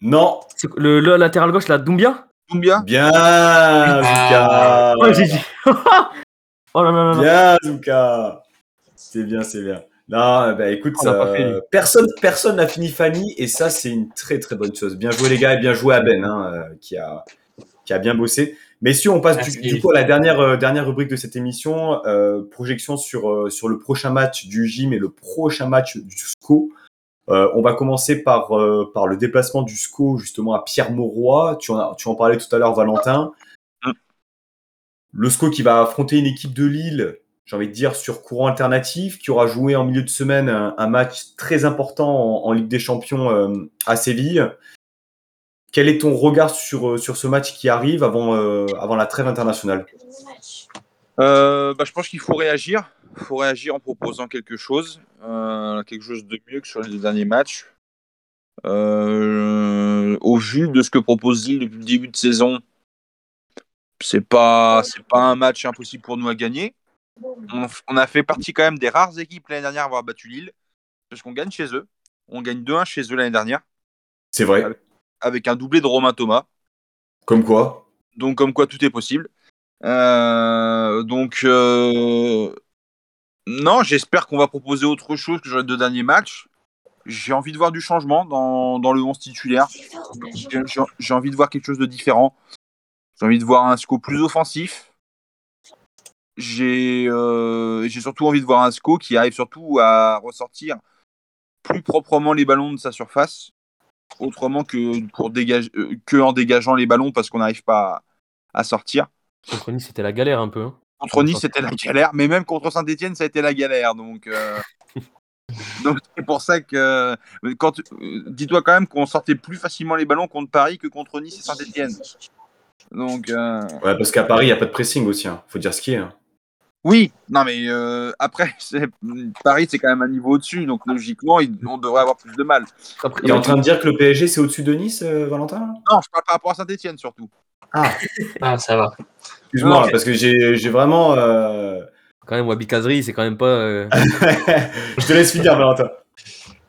Speaker 1: Non.
Speaker 3: Le, le latéral gauche, là, Doumbia?
Speaker 4: Doumbia.
Speaker 1: Bien, Zuka.
Speaker 3: Oh, j'ai dit. oh là là là là.
Speaker 1: Bien, Zuka. C'est bien, c'est bien. Non, bah écoute,
Speaker 3: On
Speaker 1: euh,
Speaker 3: fait,
Speaker 1: personne n'a fini Fanny et ça c'est une très très bonne chose. Bien joué les gars et bien joué à Ben hein, euh, qui a qui a bien bossé. Messieurs, on passe du, coup à la dernière euh, dernière rubrique de cette émission, euh, projection sur euh, sur le prochain match du gym et le prochain match du SCO. Euh, on va commencer par euh, par le déplacement du SCO justement à Pierre Mauroy. Tu en as- tu en parlais tout à l'heure Valentin.
Speaker 4: Mm.
Speaker 1: Le SCO qui va affronter une équipe de Lille j'ai envie de dire, sur courant alternatif, qui aura joué en milieu de semaine un, un match très important en, en Ligue des Champions euh, à Séville. Quel est ton regard sur, euh, sur ce match qui arrive avant, euh, avant la trêve internationale?
Speaker 4: Euh, bah, je pense qu'il faut réagir. Il faut réagir en proposant quelque chose, euh, quelque chose de mieux que sur les deux derniers matchs. Au vu de ce que propose Lille depuis le début de saison, c'est pas c'est pas un match impossible pour nous à gagner. On, on a fait partie quand même des rares équipes l'année dernière à avoir battu Lille, parce qu'on gagne chez eux. On gagne 2-1 chez eux l'année dernière,
Speaker 1: C'est vrai.
Speaker 4: avec un doublé de Romain Thomas.
Speaker 1: Comme quoi
Speaker 4: Donc, comme quoi tout est possible. Euh, donc, euh, non, j'espère qu'on va proposer autre chose que les deux derniers matchs. J'ai envie de voir du changement dans, dans le 11 titulaire. J'ai- envie de voir quelque chose de différent. J'ai envie de voir un SCO plus offensif. J'ai euh, j'ai surtout envie de voir un SCO qui arrive surtout à ressortir plus proprement les ballons de sa surface, autrement que, pour dégager, euh, que en dégageant les ballons parce qu'on n'arrive pas à, à sortir.
Speaker 3: Contre Nice, c'était la galère un peu. hein.
Speaker 4: Contre Nice, c'était la galère, mais même contre Saint-Etienne, ça a été la galère. Donc, euh, donc c'est pour ça que. quand euh, Dis-toi quand même qu'on sortait plus facilement les ballons contre Paris que contre Nice et Saint-Etienne. Donc, euh,
Speaker 1: Ouais, parce qu'à Paris, il n'y a pas de pressing aussi. Hein. faut dire ce qui est. hein.
Speaker 4: Oui, non, mais euh, après, c'est- Paris, c'est quand même un niveau au-dessus. Donc, logiquement, il- on devrait avoir plus de mal.
Speaker 3: Après,
Speaker 1: Tu es en train de dire que le PSG, c'est au-dessus de Nice, euh, Valentin
Speaker 4: Non, je parle par rapport à Saint-Etienne surtout.
Speaker 1: Ah,
Speaker 2: Ah, ça va.
Speaker 1: excuse-moi,
Speaker 4: Non.
Speaker 1: parce que j'ai j'ai vraiment... euh,
Speaker 3: Quand même, Wabi Kazri, c'est quand même pas. euh,
Speaker 1: Je te laisse finir, Valentin.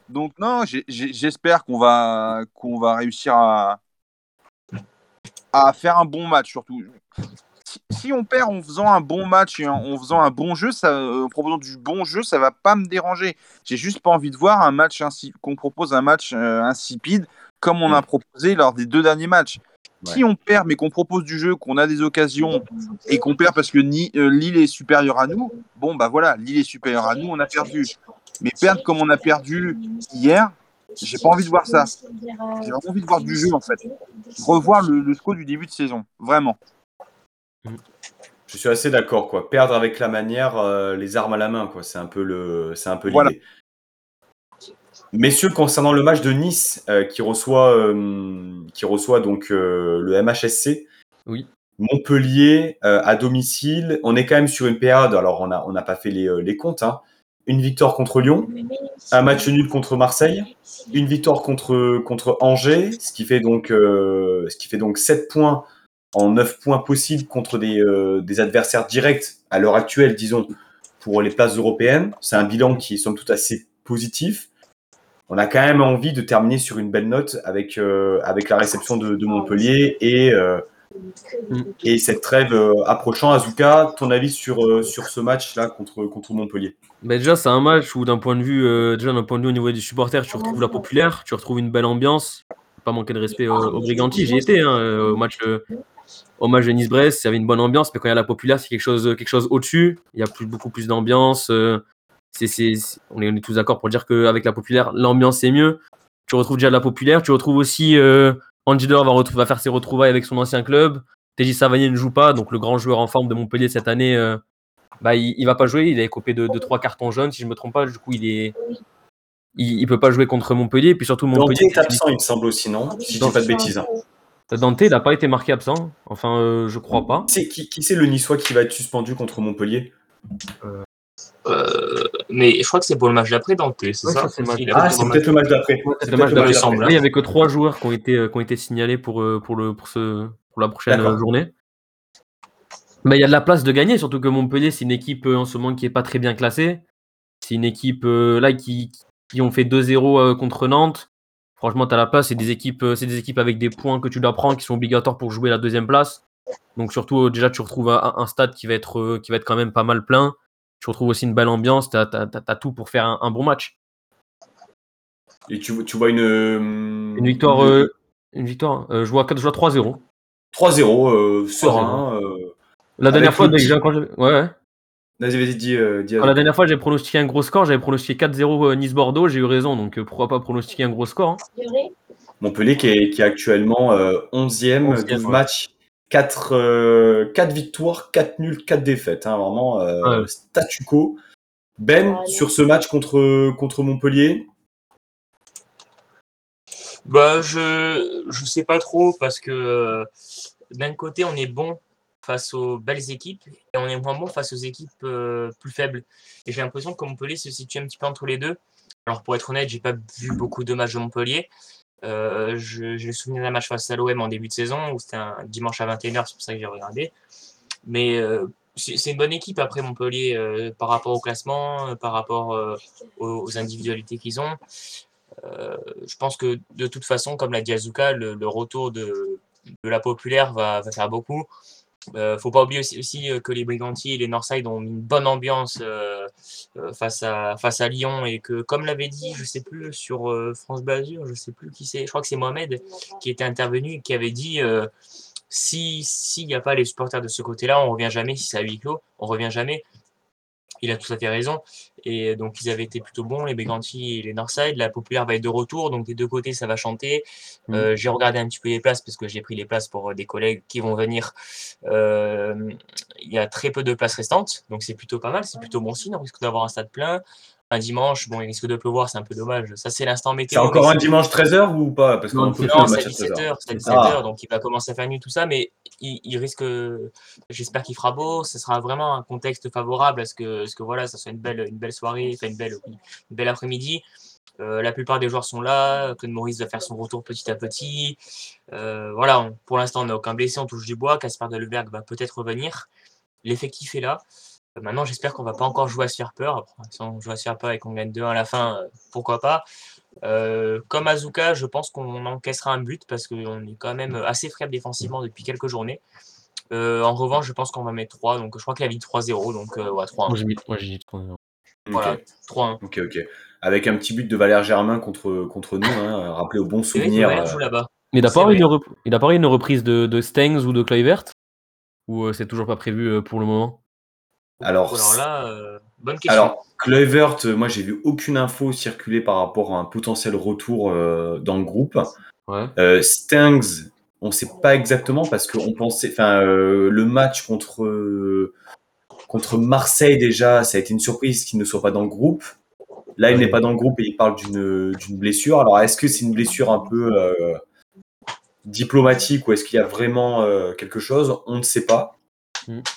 Speaker 4: Donc non, j'espère qu'on va qu'on va réussir à à faire un bon match surtout. Si, si on perd en faisant un bon match et en, en faisant un bon jeu, ça, euh, en proposant du bon jeu, ça va pas me déranger. J'ai juste pas envie de voir un match qu'on propose un match euh, insipide comme on a proposé lors des deux derniers matchs. Si on perd mais qu'on propose du jeu, qu'on a des occasions et qu'on perd parce que ni, euh, Lille est supérieur à nous, bon bah voilà, Lille est supérieur à nous, on a perdu. Mais perdre comme on a perdu hier, j'ai pas envie de voir ça. J'ai vraiment envie de voir du jeu en fait. Revoir le, le score du début de saison, vraiment.
Speaker 1: Je suis assez d'accord, quoi. Perdre avec la manière, euh, les armes à la main, quoi. C'est un peu le, c'est un peu
Speaker 4: Voilà.
Speaker 1: l'idée. Messieurs, concernant le match de Nice euh, qui reçoit, euh, qui reçoit donc euh, le MHSC,
Speaker 3: Oui.
Speaker 1: Montpellier euh, à domicile, on est quand même sur une période. Alors on a, on n'a pas fait les, euh, les comptes. hein. Une victoire contre Lyon, un match nul contre Marseille, une victoire contre, contre Angers, ce qui fait donc, euh, ce qui fait donc 7 points en 9 points possibles contre des, euh, des adversaires directs à l'heure actuelle, disons, pour les places européennes. C'est un bilan qui est somme toute assez positif. On a quand même envie de terminer sur une belle note avec, euh, avec la réception de, Montpellier et, euh, et cette trêve approchant. Azuka, ton avis sur, sur ce match-là contre, contre Montpellier?
Speaker 3: Bah déjà, c'est un match où, d'un point de vue, déjà point de vue au niveau des supporters, tu retrouves la populaire, tu retrouves une belle ambiance. Pas manquer de respect aux, aux Briganti. J'y étais hein, au match, match de Nice-Brest. Il y avait une bonne ambiance, mais quand il y a la populaire, c'est quelque chose, quelque chose au-dessus. Il y a plus, beaucoup plus d'ambiance. euh, c'est, on, est, on est tous d'accord pour dire qu'avec la populaire, l'ambiance c'est mieux. Tu retrouves déjà la populaire. Tu retrouves aussi euh, Angelo va, faire ses retrouvailles avec son ancien club. TJ Savanier ne joue pas, donc le grand joueur en forme de Montpellier cette année. euh, bah, il, il va pas jouer. Il a copé de, de trois cartons jaunes, si je me trompe pas. Du coup, il est, il, il peut pas jouer contre Montpellier. Et puis surtout, Montpellier.
Speaker 1: est absent, il me semble aussi, non Si je dis pas de bêtises.
Speaker 3: Dante, il n'a pas été marqué absent. Enfin, euh, je crois pas.
Speaker 1: C'est- Qui, qui c'est le Niçois qui va être suspendu contre Montpellier?
Speaker 2: Euh, mais je crois que c'est pour le match d'après, Dante, c'est
Speaker 3: Ouais,
Speaker 2: ça
Speaker 3: c'est match-
Speaker 1: Ah, c'est peut-être le match d'après.
Speaker 3: C'est
Speaker 1: peut-être
Speaker 3: le match d'après. Là, il y avait que trois joueurs qui ont été, euh, qui ont été signalés pour, pour, le, pour, ce, pour la prochaine
Speaker 1: D'accord.
Speaker 3: journée. Mais il y a de la place de gagner, surtout que Montpellier, c'est une équipe en ce moment qui est pas très bien classée. C'est une équipe là qui, qui ont fait 2-0 euh, contre Nantes. Franchement, tu as la place. C'est des, équipes, euh, c'est des équipes avec des points que tu dois prendre qui sont obligatoires pour jouer la deuxième place. Donc, surtout, euh, déjà, tu retrouves un, un stade qui va, être, euh, qui va être quand même pas mal plein. Tu retrouves aussi une belle ambiance. Tu as, tout pour faire un, un bon match.
Speaker 1: Et tu, tu vois une.
Speaker 3: Une victoire, euh, une victoire euh, je vois, je vois 3-0.
Speaker 1: 3-0, euh, serein.
Speaker 3: La dernière fois, j'ai- quand j'ai- ouais, ouais.
Speaker 1: Vas-y, vas-y, dis. euh, dis
Speaker 3: Quand la dernière fois, j'ai pronostiqué un gros score. J'avais pronostiqué 4-0 euh, Nice-Bordeaux. J'ai eu raison. Donc, euh, pourquoi pas pronostiquer un gros score hein.
Speaker 1: Montpellier qui est, qui est actuellement euh, 11e,
Speaker 3: 11e,
Speaker 1: 12
Speaker 3: ouais.
Speaker 1: matchs, 4, euh, 4 victoires, 4 nuls, 4 défaites. hein, vraiment euh,
Speaker 3: Ouais.
Speaker 1: statu quo. Ben,
Speaker 5: Ouais.
Speaker 1: sur ce match contre, contre Montpellier,
Speaker 2: Bah, je je sais pas trop parce que d'un côté, on est bon face aux belles équipes et on est moins bon face aux équipes euh, plus faibles. Et j'ai l'impression que Montpellier se situe un petit peu entre les deux. Alors, pour être honnête, j'ai pas vu beaucoup de matchs de Montpellier. Euh, j'ai le souvenir d'un match face à l'OM en début de saison où c'était un dimanche à 21h, c'est pour ça que j'ai regardé. Mais euh, c'est une bonne équipe après Montpellier euh, par rapport au classement, par rapport aux, individualités qu'ils ont. Je pense que de toute façon, comme l'a dit Azuka, le, le retour de, de la populaire va faire beaucoup. Euh, faut pas oublier aussi, euh, que les Briganti et les Northside ont une bonne ambiance euh, face, à, Lyon et que, comme l'avait dit, je sais plus, sur France Blazure, je sais plus qui c'est, je crois que c'est Mohamed qui était intervenu et qui avait dit si s'il n'y a pas les supporters de ce côté-là, on revient jamais. Si c'est à huis clos, on revient jamais. Il a tout à fait raison. Et donc, ils avaient été plutôt bons, les Briganti et les Northside. La populaire va être de retour, donc des deux côtés, ça va chanter. Euh, j'ai regardé un petit peu les places parce que j'ai pris les places pour euh, des collègues qui vont venir. Euh, il y a très peu de places restantes, donc c'est plutôt pas mal, c'est plutôt bon signe. On risque d'avoir un stade plein. Un dimanche, bon, il risque de pleuvoir, c'est un peu dommage. Ça, c'est l'instant
Speaker 1: c'est
Speaker 2: météo.
Speaker 1: encore
Speaker 2: mais
Speaker 1: un
Speaker 2: c'est-
Speaker 1: dimanche 13h ou pas? Parce qu'on peut
Speaker 3: c'est
Speaker 1: faire
Speaker 2: non,
Speaker 1: le
Speaker 2: c'est
Speaker 1: match
Speaker 2: à
Speaker 1: à 13h.
Speaker 2: 17h, c'est à
Speaker 3: C'est
Speaker 2: 17h,
Speaker 1: ça.
Speaker 2: donc il va commencer à faire nuit, tout ça, mais il, il risque, j'espère qu'il fera beau, ce sera vraiment un contexte favorable à ce que, ce que voilà, ça soit une belle, une belle soirée, enfin une belle, une belle après-midi. Euh, la plupart des joueurs sont là, Claude Maurice va faire son retour petit à petit. Euh, voilà, on- pour l'instant, on n'a aucun blessé, on touche du bois, Caspar Deleuberg va peut-être revenir. L'effectif est là. Maintenant, j'espère qu'on va pas encore jouer à se faire peur. Après, si on joue à se faire peur et qu'on gagne 2-1 à la fin, euh, pourquoi pas. Euh, comme Azuka, je pense qu'on encaissera un but parce qu'on est quand même assez faible défensivement depuis quelques journées. Euh, en revanche, je pense qu'on va mettre 3. Donc, je crois qu'il a mis 3-0. Donc, euh, ouais, 3
Speaker 3: Moi, j'ai mis, moi, j'ai dit 3-0.
Speaker 2: Voilà,
Speaker 1: Ok.
Speaker 2: 3-1.
Speaker 1: Ok, ok. Avec un petit but de Valère Germain contre, contre nous, hein, rappelé au bon souvenir.
Speaker 2: Joue là-bas.
Speaker 3: Mais il n'a pas,
Speaker 2: vrai.
Speaker 3: une rep- il a pas une reprise de, de Stengs ou de Kluivert? Ou euh, c'est toujours pas prévu euh, pour le moment?
Speaker 1: Alors,
Speaker 2: Alors là, euh, bonne question.
Speaker 1: Alors, Kluivert, euh, moi j'ai vu aucune info circuler par rapport à un potentiel retour euh, dans le groupe.
Speaker 3: Ouais.
Speaker 1: Euh, Stengs, on ne sait pas exactement parce qu'on pensait, enfin, le match contre contre Marseille déjà, ça a été une surprise qu'il ne soit pas dans le groupe. Là, il n'est pas dans le groupe et il parle d'une d'une blessure. Alors, est-ce que c'est une blessure un peu diplomatique ou est-ce qu'il y a vraiment quelque chose? On ne sait pas.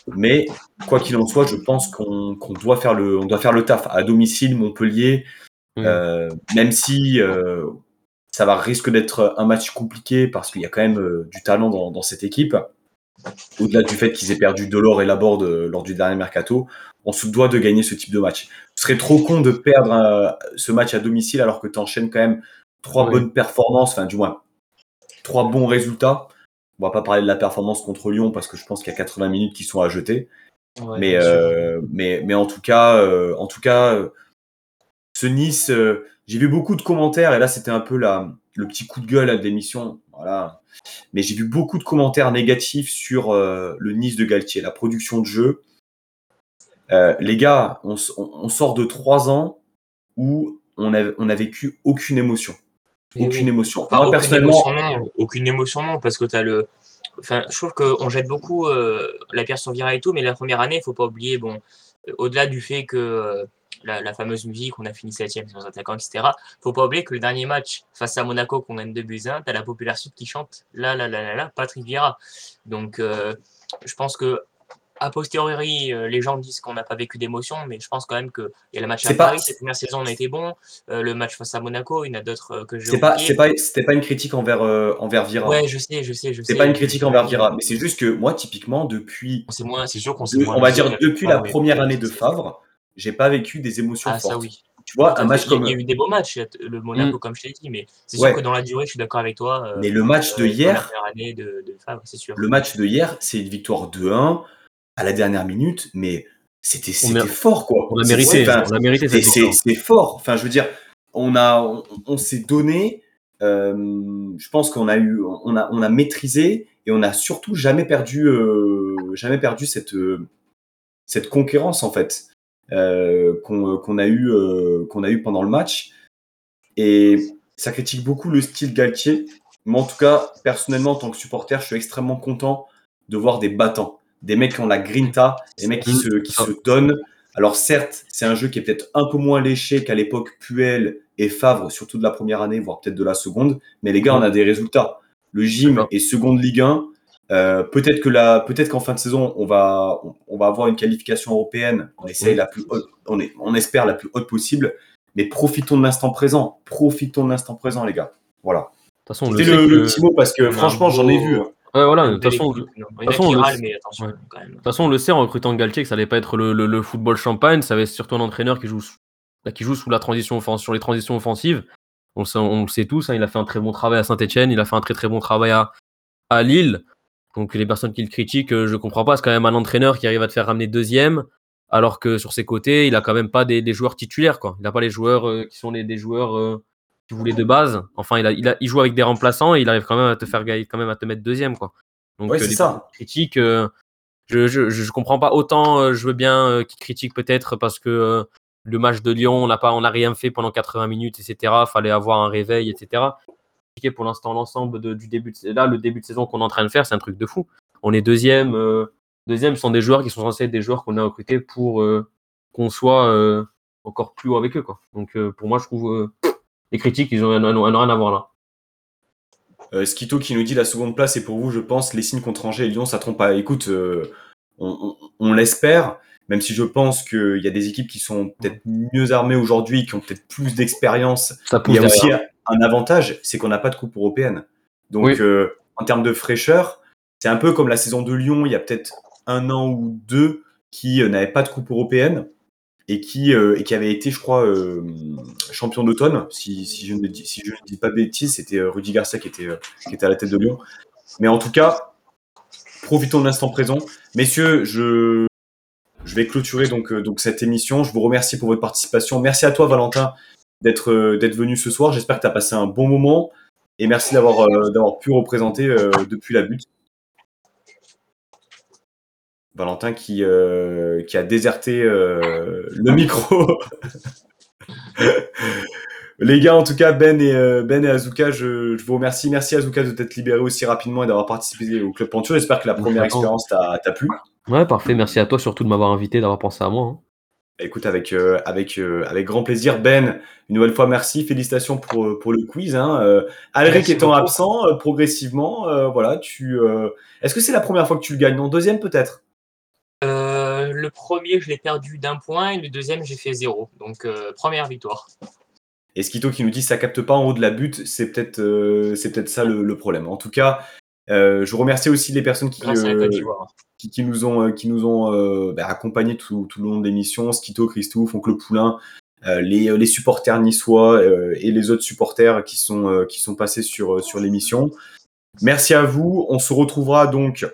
Speaker 1: Mais quoi qu'il en soit, je pense qu'on doit faire le, on doit faire le taf à domicile, Montpellier.
Speaker 3: Mm.
Speaker 1: Euh, même si euh, ça va risque d'être un match compliqué parce qu'il y a quand même euh, du talent dans, dans cette équipe. Au-delà du fait qu'ils aient perdu Delors et Laborde euh, lors du dernier mercato, on se doit de gagner ce type de match. Ce serait trop con de perdre ce match à domicile alors que tu enchaînes quand même trois bonnes performances, enfin du moins trois bons résultats. On va pas parler de la performance contre Lyon parce que je pense qu'il y a 80 minutes qui sont à jeter.
Speaker 2: Ouais,
Speaker 1: Mais, euh, mais, mais en tout cas, euh, en tout cas euh, ce Nice, j'ai vu beaucoup de commentaires et là c'était un peu la, le petit coup de gueule à l'émission. Voilà. Mais j'ai vu beaucoup de commentaires négatifs sur le Nice de Galtier, la production de jeu. Les gars, on- on sort de trois ans où on a, on a vécu aucune émotion. Aucune
Speaker 2: oui.
Speaker 1: émotion.
Speaker 2: Enfin, aucune
Speaker 1: personnellement,
Speaker 2: émotion, non. Aucune émotion, non, parce que tu as le. Enfin, je trouve qu'on jette beaucoup euh, la pierre sur Vira et tout, mais la première année, il faut pas oublier, bon, euh, au-delà du fait que euh, la, la fameuse musique, on a fini 7ème sans attaquant, etc., faut pas oublier que le dernier match face à Monaco, qu'on gagne 2 buts 1, tu as la populaire sud qui chante là, là, là, là, là, Patrick Vieira. Donc, euh, je pense que. A posteriori, euh, les gens disent qu'on n'a pas vécu d'émotion, mais je pense quand même qu'il y a le match à
Speaker 1: pas-
Speaker 2: Paris, cette première saison, on a été bon. Euh, le match face à Monaco, il y en a d'autres euh, que j'ai
Speaker 1: c'est pas, c'est pas, c'était pas une critique envers, euh, envers Vira.
Speaker 2: Ouais, je sais, je sais, je sais.
Speaker 1: c'est pas une critique envers Vira, mais c'est juste que moi, typiquement, depuis
Speaker 2: C'est moins, c'est sûr qu'on s'est
Speaker 1: on va dire depuis la première année de Favre, j'ai pas vécu des émotions
Speaker 2: Ah, ça
Speaker 1: fortes.
Speaker 2: oui.
Speaker 1: Tu vois, un match
Speaker 2: Il y a-
Speaker 1: comme
Speaker 2: Il y a eu des beaux matchs, le Monaco,
Speaker 3: Mm.
Speaker 2: comme je t'ai dit, mais c'est
Speaker 1: Ouais.
Speaker 2: sûr que dans la durée, je suis d'accord avec toi. euh,
Speaker 1: mais le match de hier,
Speaker 2: La première année de, de Favre, c'est sûr.
Speaker 1: le match de hier, c'est une victoire 2-1 à la dernière minute, mais c'était
Speaker 3: a-
Speaker 1: fort quoi.
Speaker 3: On
Speaker 1: C'est-
Speaker 3: mérité,
Speaker 1: enfin,
Speaker 3: on l'a mérité
Speaker 1: c'est-
Speaker 3: cette
Speaker 1: c'est
Speaker 3: victoire.
Speaker 1: c'est fort. Enfin, je veux dire, on a, on, on s'est donné. euh, je pense qu'on a eu, on a, on a maîtrisé et on a surtout jamais perdu, euh, jamais perdu cette, euh, cette concurrence en fait euh, qu'on a eu, qu'on a eu pendant le match. Et ça critique beaucoup le style Galtier. Mais en tout cas, personnellement, en tant que supporter, je suis extrêmement content de voir des battants, des mecs qui ont la grinta, des mecs qui, se, qui se donnent. Alors certes, c'est un jeu qui est peut-être un peu moins léché qu'à l'époque Puel et Favre, surtout de la première année, voire peut-être de la seconde. Mais les gars, on a des résultats. Le gym est seconde Ligue 1. Euh, peut-être que la, peut-être qu'en fin de saison, on va, on, on va avoir une qualification européenne. On essaye la plus haute, on, est, on espère la plus haute possible. Mais profitons de l'instant présent. Profitons de l'instant présent, les gars. Voilà.
Speaker 3: Le
Speaker 1: C'était
Speaker 3: sait
Speaker 1: le, le
Speaker 3: que-
Speaker 1: petit mot parce que franchement, j'en ai vu. hein.
Speaker 3: Ouais, voilà, de toute façon, on le- sait en recrutant Galtier que ça allait pas être le, le- le football champagne, ça va être surtout un entraîneur qui joue, sous- bah, qui joue sous la transition offen- sur les transitions offensives. On le sait, on le sait tous, hein, il a fait un très bon travail à Saint-Etienne, il a fait un très très bon travail à, à Lille. Donc les personnes qui le critiquent, euh, je comprends pas, c'est quand même un entraîneur qui arrive à te faire ramener deuxième, alors que sur ses côtés, il a quand même pas des, des joueurs titulaires. Quoi. Il a pas les joueurs euh, qui sont les, des joueurs euh, qu'il voulait de base. Enfin, il, a, il, a, il joue avec des remplaçants et il arrive quand même à te faire gagner, quand même à te mettre deuxième. Quoi. Donc
Speaker 1: Ouais,
Speaker 3: euh,
Speaker 1: c'est ça.
Speaker 3: critiques, euh, je, je, je, je comprends pas autant. euh, je veux bien euh, qu'ils critiquent peut-être parce que euh, le match de Lyon, on n'a pas, on n'a rien fait pendant 80 minutes, etc. Fallait avoir un réveil, etc. Pour l'instant, l'ensemble du début, de, là, le début de saison qu'on est en train de faire, c'est un truc de fou. On est deuxième, deuxième sont des joueurs qui sont censés être des joueurs qu'on a recrutés pour qu'on soit encore plus haut avec eux, quoi. Donc pour moi, je trouve les critiques, ils n'ont rien à voir là.
Speaker 1: Euh, Skito qui nous dit la seconde place et pour vous, je pense, les signes contre Angers et Lyon, ça trompe pas. Écoute, euh, on, on- on l'espère, même si je pense qu'il y a des équipes qui sont peut-être mieux armées aujourd'hui, qui ont peut-être plus d'expérience. Il y a aussi un avantage, c'est qu'on n'a pas de coupe européenne. Donc,
Speaker 3: Oui.
Speaker 1: euh, en termes de fraîcheur, c'est un peu comme la saison de Lyon, il y a peut-être un an ou deux qui n'avaient pas de coupe européenne et qui, euh, et qui avait été, je crois, euh, champion d'automne. Si, je ne dis, si je dis pas de bêtises, c'était euh, Rudy Garcia qui était, qui était à la tête de Lyon. Mais en tout cas, profitons de l'instant présent. Messieurs, je, je vais clôturer donc, donc cette émission. Je vous remercie pour votre participation. Merci à toi, Valentin, d'être d'être venu ce soir. J'espère que tu as passé un bon moment. Et merci d'avoir d'avoir pu représenter depuis la butte. Valentin qui, euh, qui a déserté euh, le micro. Les gars, en tout cas, Ben et, euh, ben et Azuka, je, je vous remercie. Merci Azuka de t'être libéré aussi rapidement et d'avoir participé au Club Panturo. J'espère que la première expérience t'a t'a plu.
Speaker 3: Ouais, parfait. Merci à toi surtout de m'avoir invité, d'avoir pensé à moi. hein.
Speaker 1: Écoute, avec, euh, avec, euh, avec grand plaisir. Ben, une nouvelle fois, merci. Félicitations pour, euh, pour le quiz. Hein. Euh, Alric étant
Speaker 2: beaucoup.
Speaker 1: absent, euh, progressivement, euh, voilà, tu. euh, Est-ce que c'est la première fois que tu le gagnes? Non, deuxième peut-être?
Speaker 2: Le premier, je l'ai perdu d'un point, et le deuxième, j'ai fait zéro. Donc, euh, première victoire.
Speaker 1: Et Skito qui nous dit ça capte pas en haut de la butte, c'est peut-être euh, c'est peut-être ça le, le problème. En tout cas, euh, je remercie aussi les personnes qui, euh, nous ont, qui nous ont bah, accompagnés tout, tout le long de l'émission, Skito, Christophe, Oncle Poulain, euh, les, les supporters niçois euh, et les autres supporters qui sont, euh, qui sont passés sur, sur l'émission. Merci à vous. On se retrouvera donc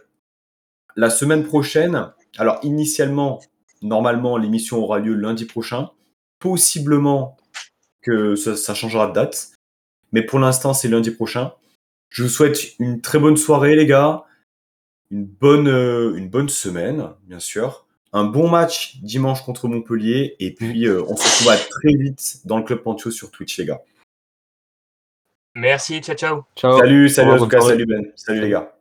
Speaker 1: la semaine prochaine. Alors, initialement, normalement, l'émission aura lieu lundi prochain. Possiblement que ça, ça changera de date. Mais pour l'instant, c'est lundi prochain. Je vous souhaite une très bonne soirée, les gars. Une bonne, euh, une bonne semaine, bien sûr. Un bon match dimanche contre Montpellier. Et puis, euh, on se retrouve à très vite dans le Club Pantio sur Twitch, les gars.
Speaker 2: Merci, ciao, ciao.
Speaker 3: Ciao.
Speaker 1: Salut, salut
Speaker 3: bonne
Speaker 1: Azuka,
Speaker 3: soirée.
Speaker 1: salut Ben. Salut les gars.